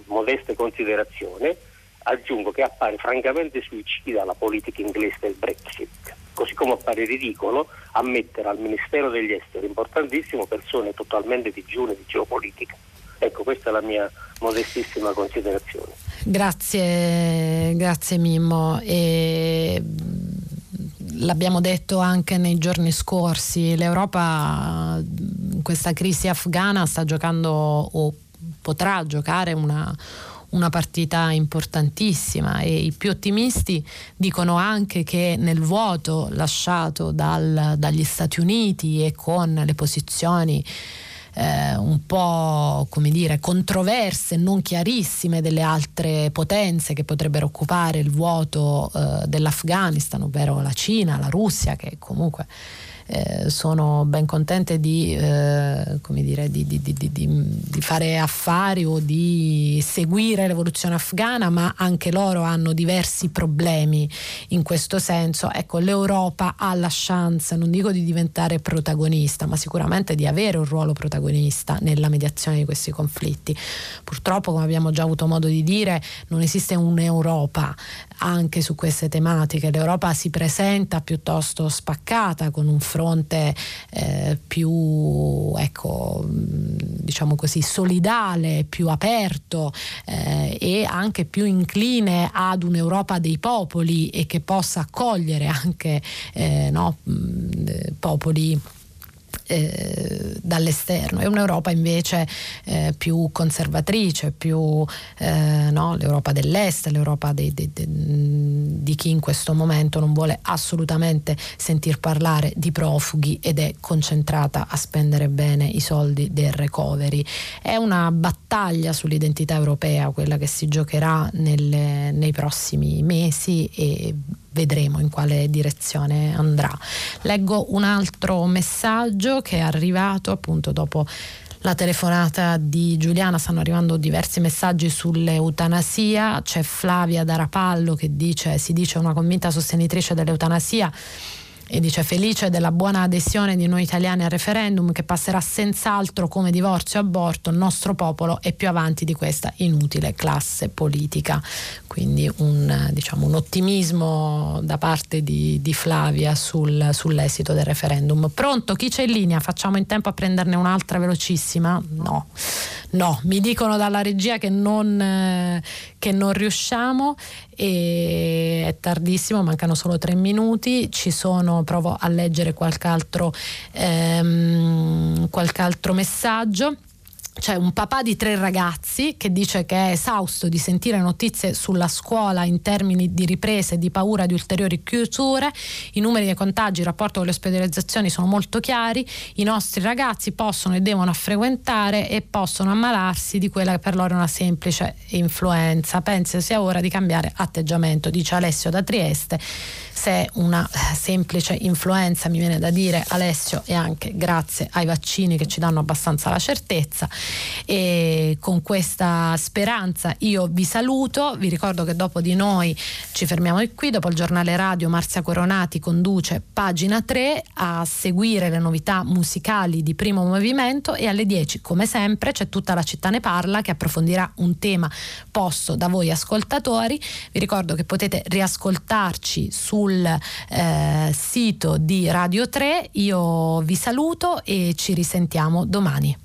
modeste considerazioni aggiungo che appare francamente suicida la politica inglese del Brexit, così come appare ridicolo ammettere al Ministero degli Esteri, importantissimo, persone totalmente digiune di geopolitica. Ecco, questa è la mia modestissima considerazione. Grazie, grazie Mimmo. E l'abbiamo detto anche nei giorni scorsi, l'Europa in questa crisi afghana sta giocando o potrà giocare una, una partita importantissima e i più ottimisti dicono anche che nel vuoto lasciato dal, dagli Stati Uniti e con le posizioni eh, un po' come dire controverse, non chiarissime delle altre potenze che potrebbero occupare il vuoto eh, dell'Afghanistan, ovvero la Cina, la Russia, che comunque eh, sono ben contente di, eh, dire, di, di, di, fare affari o di seguire l'evoluzione afghana, ma anche loro hanno diversi problemi in questo senso. Ecco, l'Europa ha la chance, non dico di diventare protagonista, ma sicuramente di avere un ruolo protagonista nella mediazione di questi conflitti. Purtroppo, come abbiamo già avuto modo di dire, non esiste un'Europa anche su queste tematiche. L'Europa si presenta piuttosto spaccata con un fronte eh, più, ecco, diciamo così, solidale, più aperto eh, e anche più incline ad un'Europa dei popoli e che possa accogliere anche eh, no, popoli eh, dall'esterno. È un'Europa invece eh, più conservatrice, più eh, no? l'Europa dell'Est, l'Europa dei, dei, dei, di chi in questo momento non vuole assolutamente sentir parlare di profughi ed è concentrata a spendere bene i soldi del recovery. È una battaglia sull'identità europea, quella che si giocherà nelle, nei prossimi mesi e vedremo in quale direzione andrà. Leggo un altro messaggio che è arrivato appunto dopo la telefonata di Giuliana. Stanno arrivando diversi messaggi sull'eutanasia, c'è Flavia da Rapallo che dice, si dice una convinta sostenitrice dell'eutanasia e dice felice della buona adesione di noi italiani al referendum che passerà senz'altro come divorzio e aborto, il nostro popolo è più avanti di questa inutile classe politica. Quindi un, diciamo, un ottimismo da parte di, di Flavia sul, sull'esito del referendum. Pronto? Chi c'è in linea? Facciamo in tempo a prenderne un'altra velocissima? No, no, mi dicono dalla regia che non, eh, che non riusciamo e è tardissimo, mancano solo tre minuti, ci sono, provo a leggere qualche altro, ehm, qualche altro messaggio c'è un papà di tre ragazzi che dice che è esausto di sentire notizie sulla scuola in termini di riprese, di paura di ulteriori chiusure, i numeri dei contagi, il rapporto con le ospedalizzazioni sono molto chiari, i nostri ragazzi possono e devono frequentare e possono ammalarsi di quella che per loro è una semplice influenza. Penso sia ora di cambiare atteggiamento, dice Alessio da Trieste se una eh, semplice influenza, mi viene da dire Alessio, e anche grazie ai vaccini che ci danno abbastanza la certezza. E con questa speranza io vi saluto, vi ricordo che dopo di noi ci fermiamo qui, dopo il giornale radio Marzia Coronati conduce pagina 3 a seguire le novità musicali di primo movimento e alle 10 come sempre c'è tutta la città ne parla che approfondirà un tema posto da voi ascoltatori. Vi ricordo che potete riascoltarci su sul eh, sito di Radio 3. Io vi saluto e ci risentiamo domani.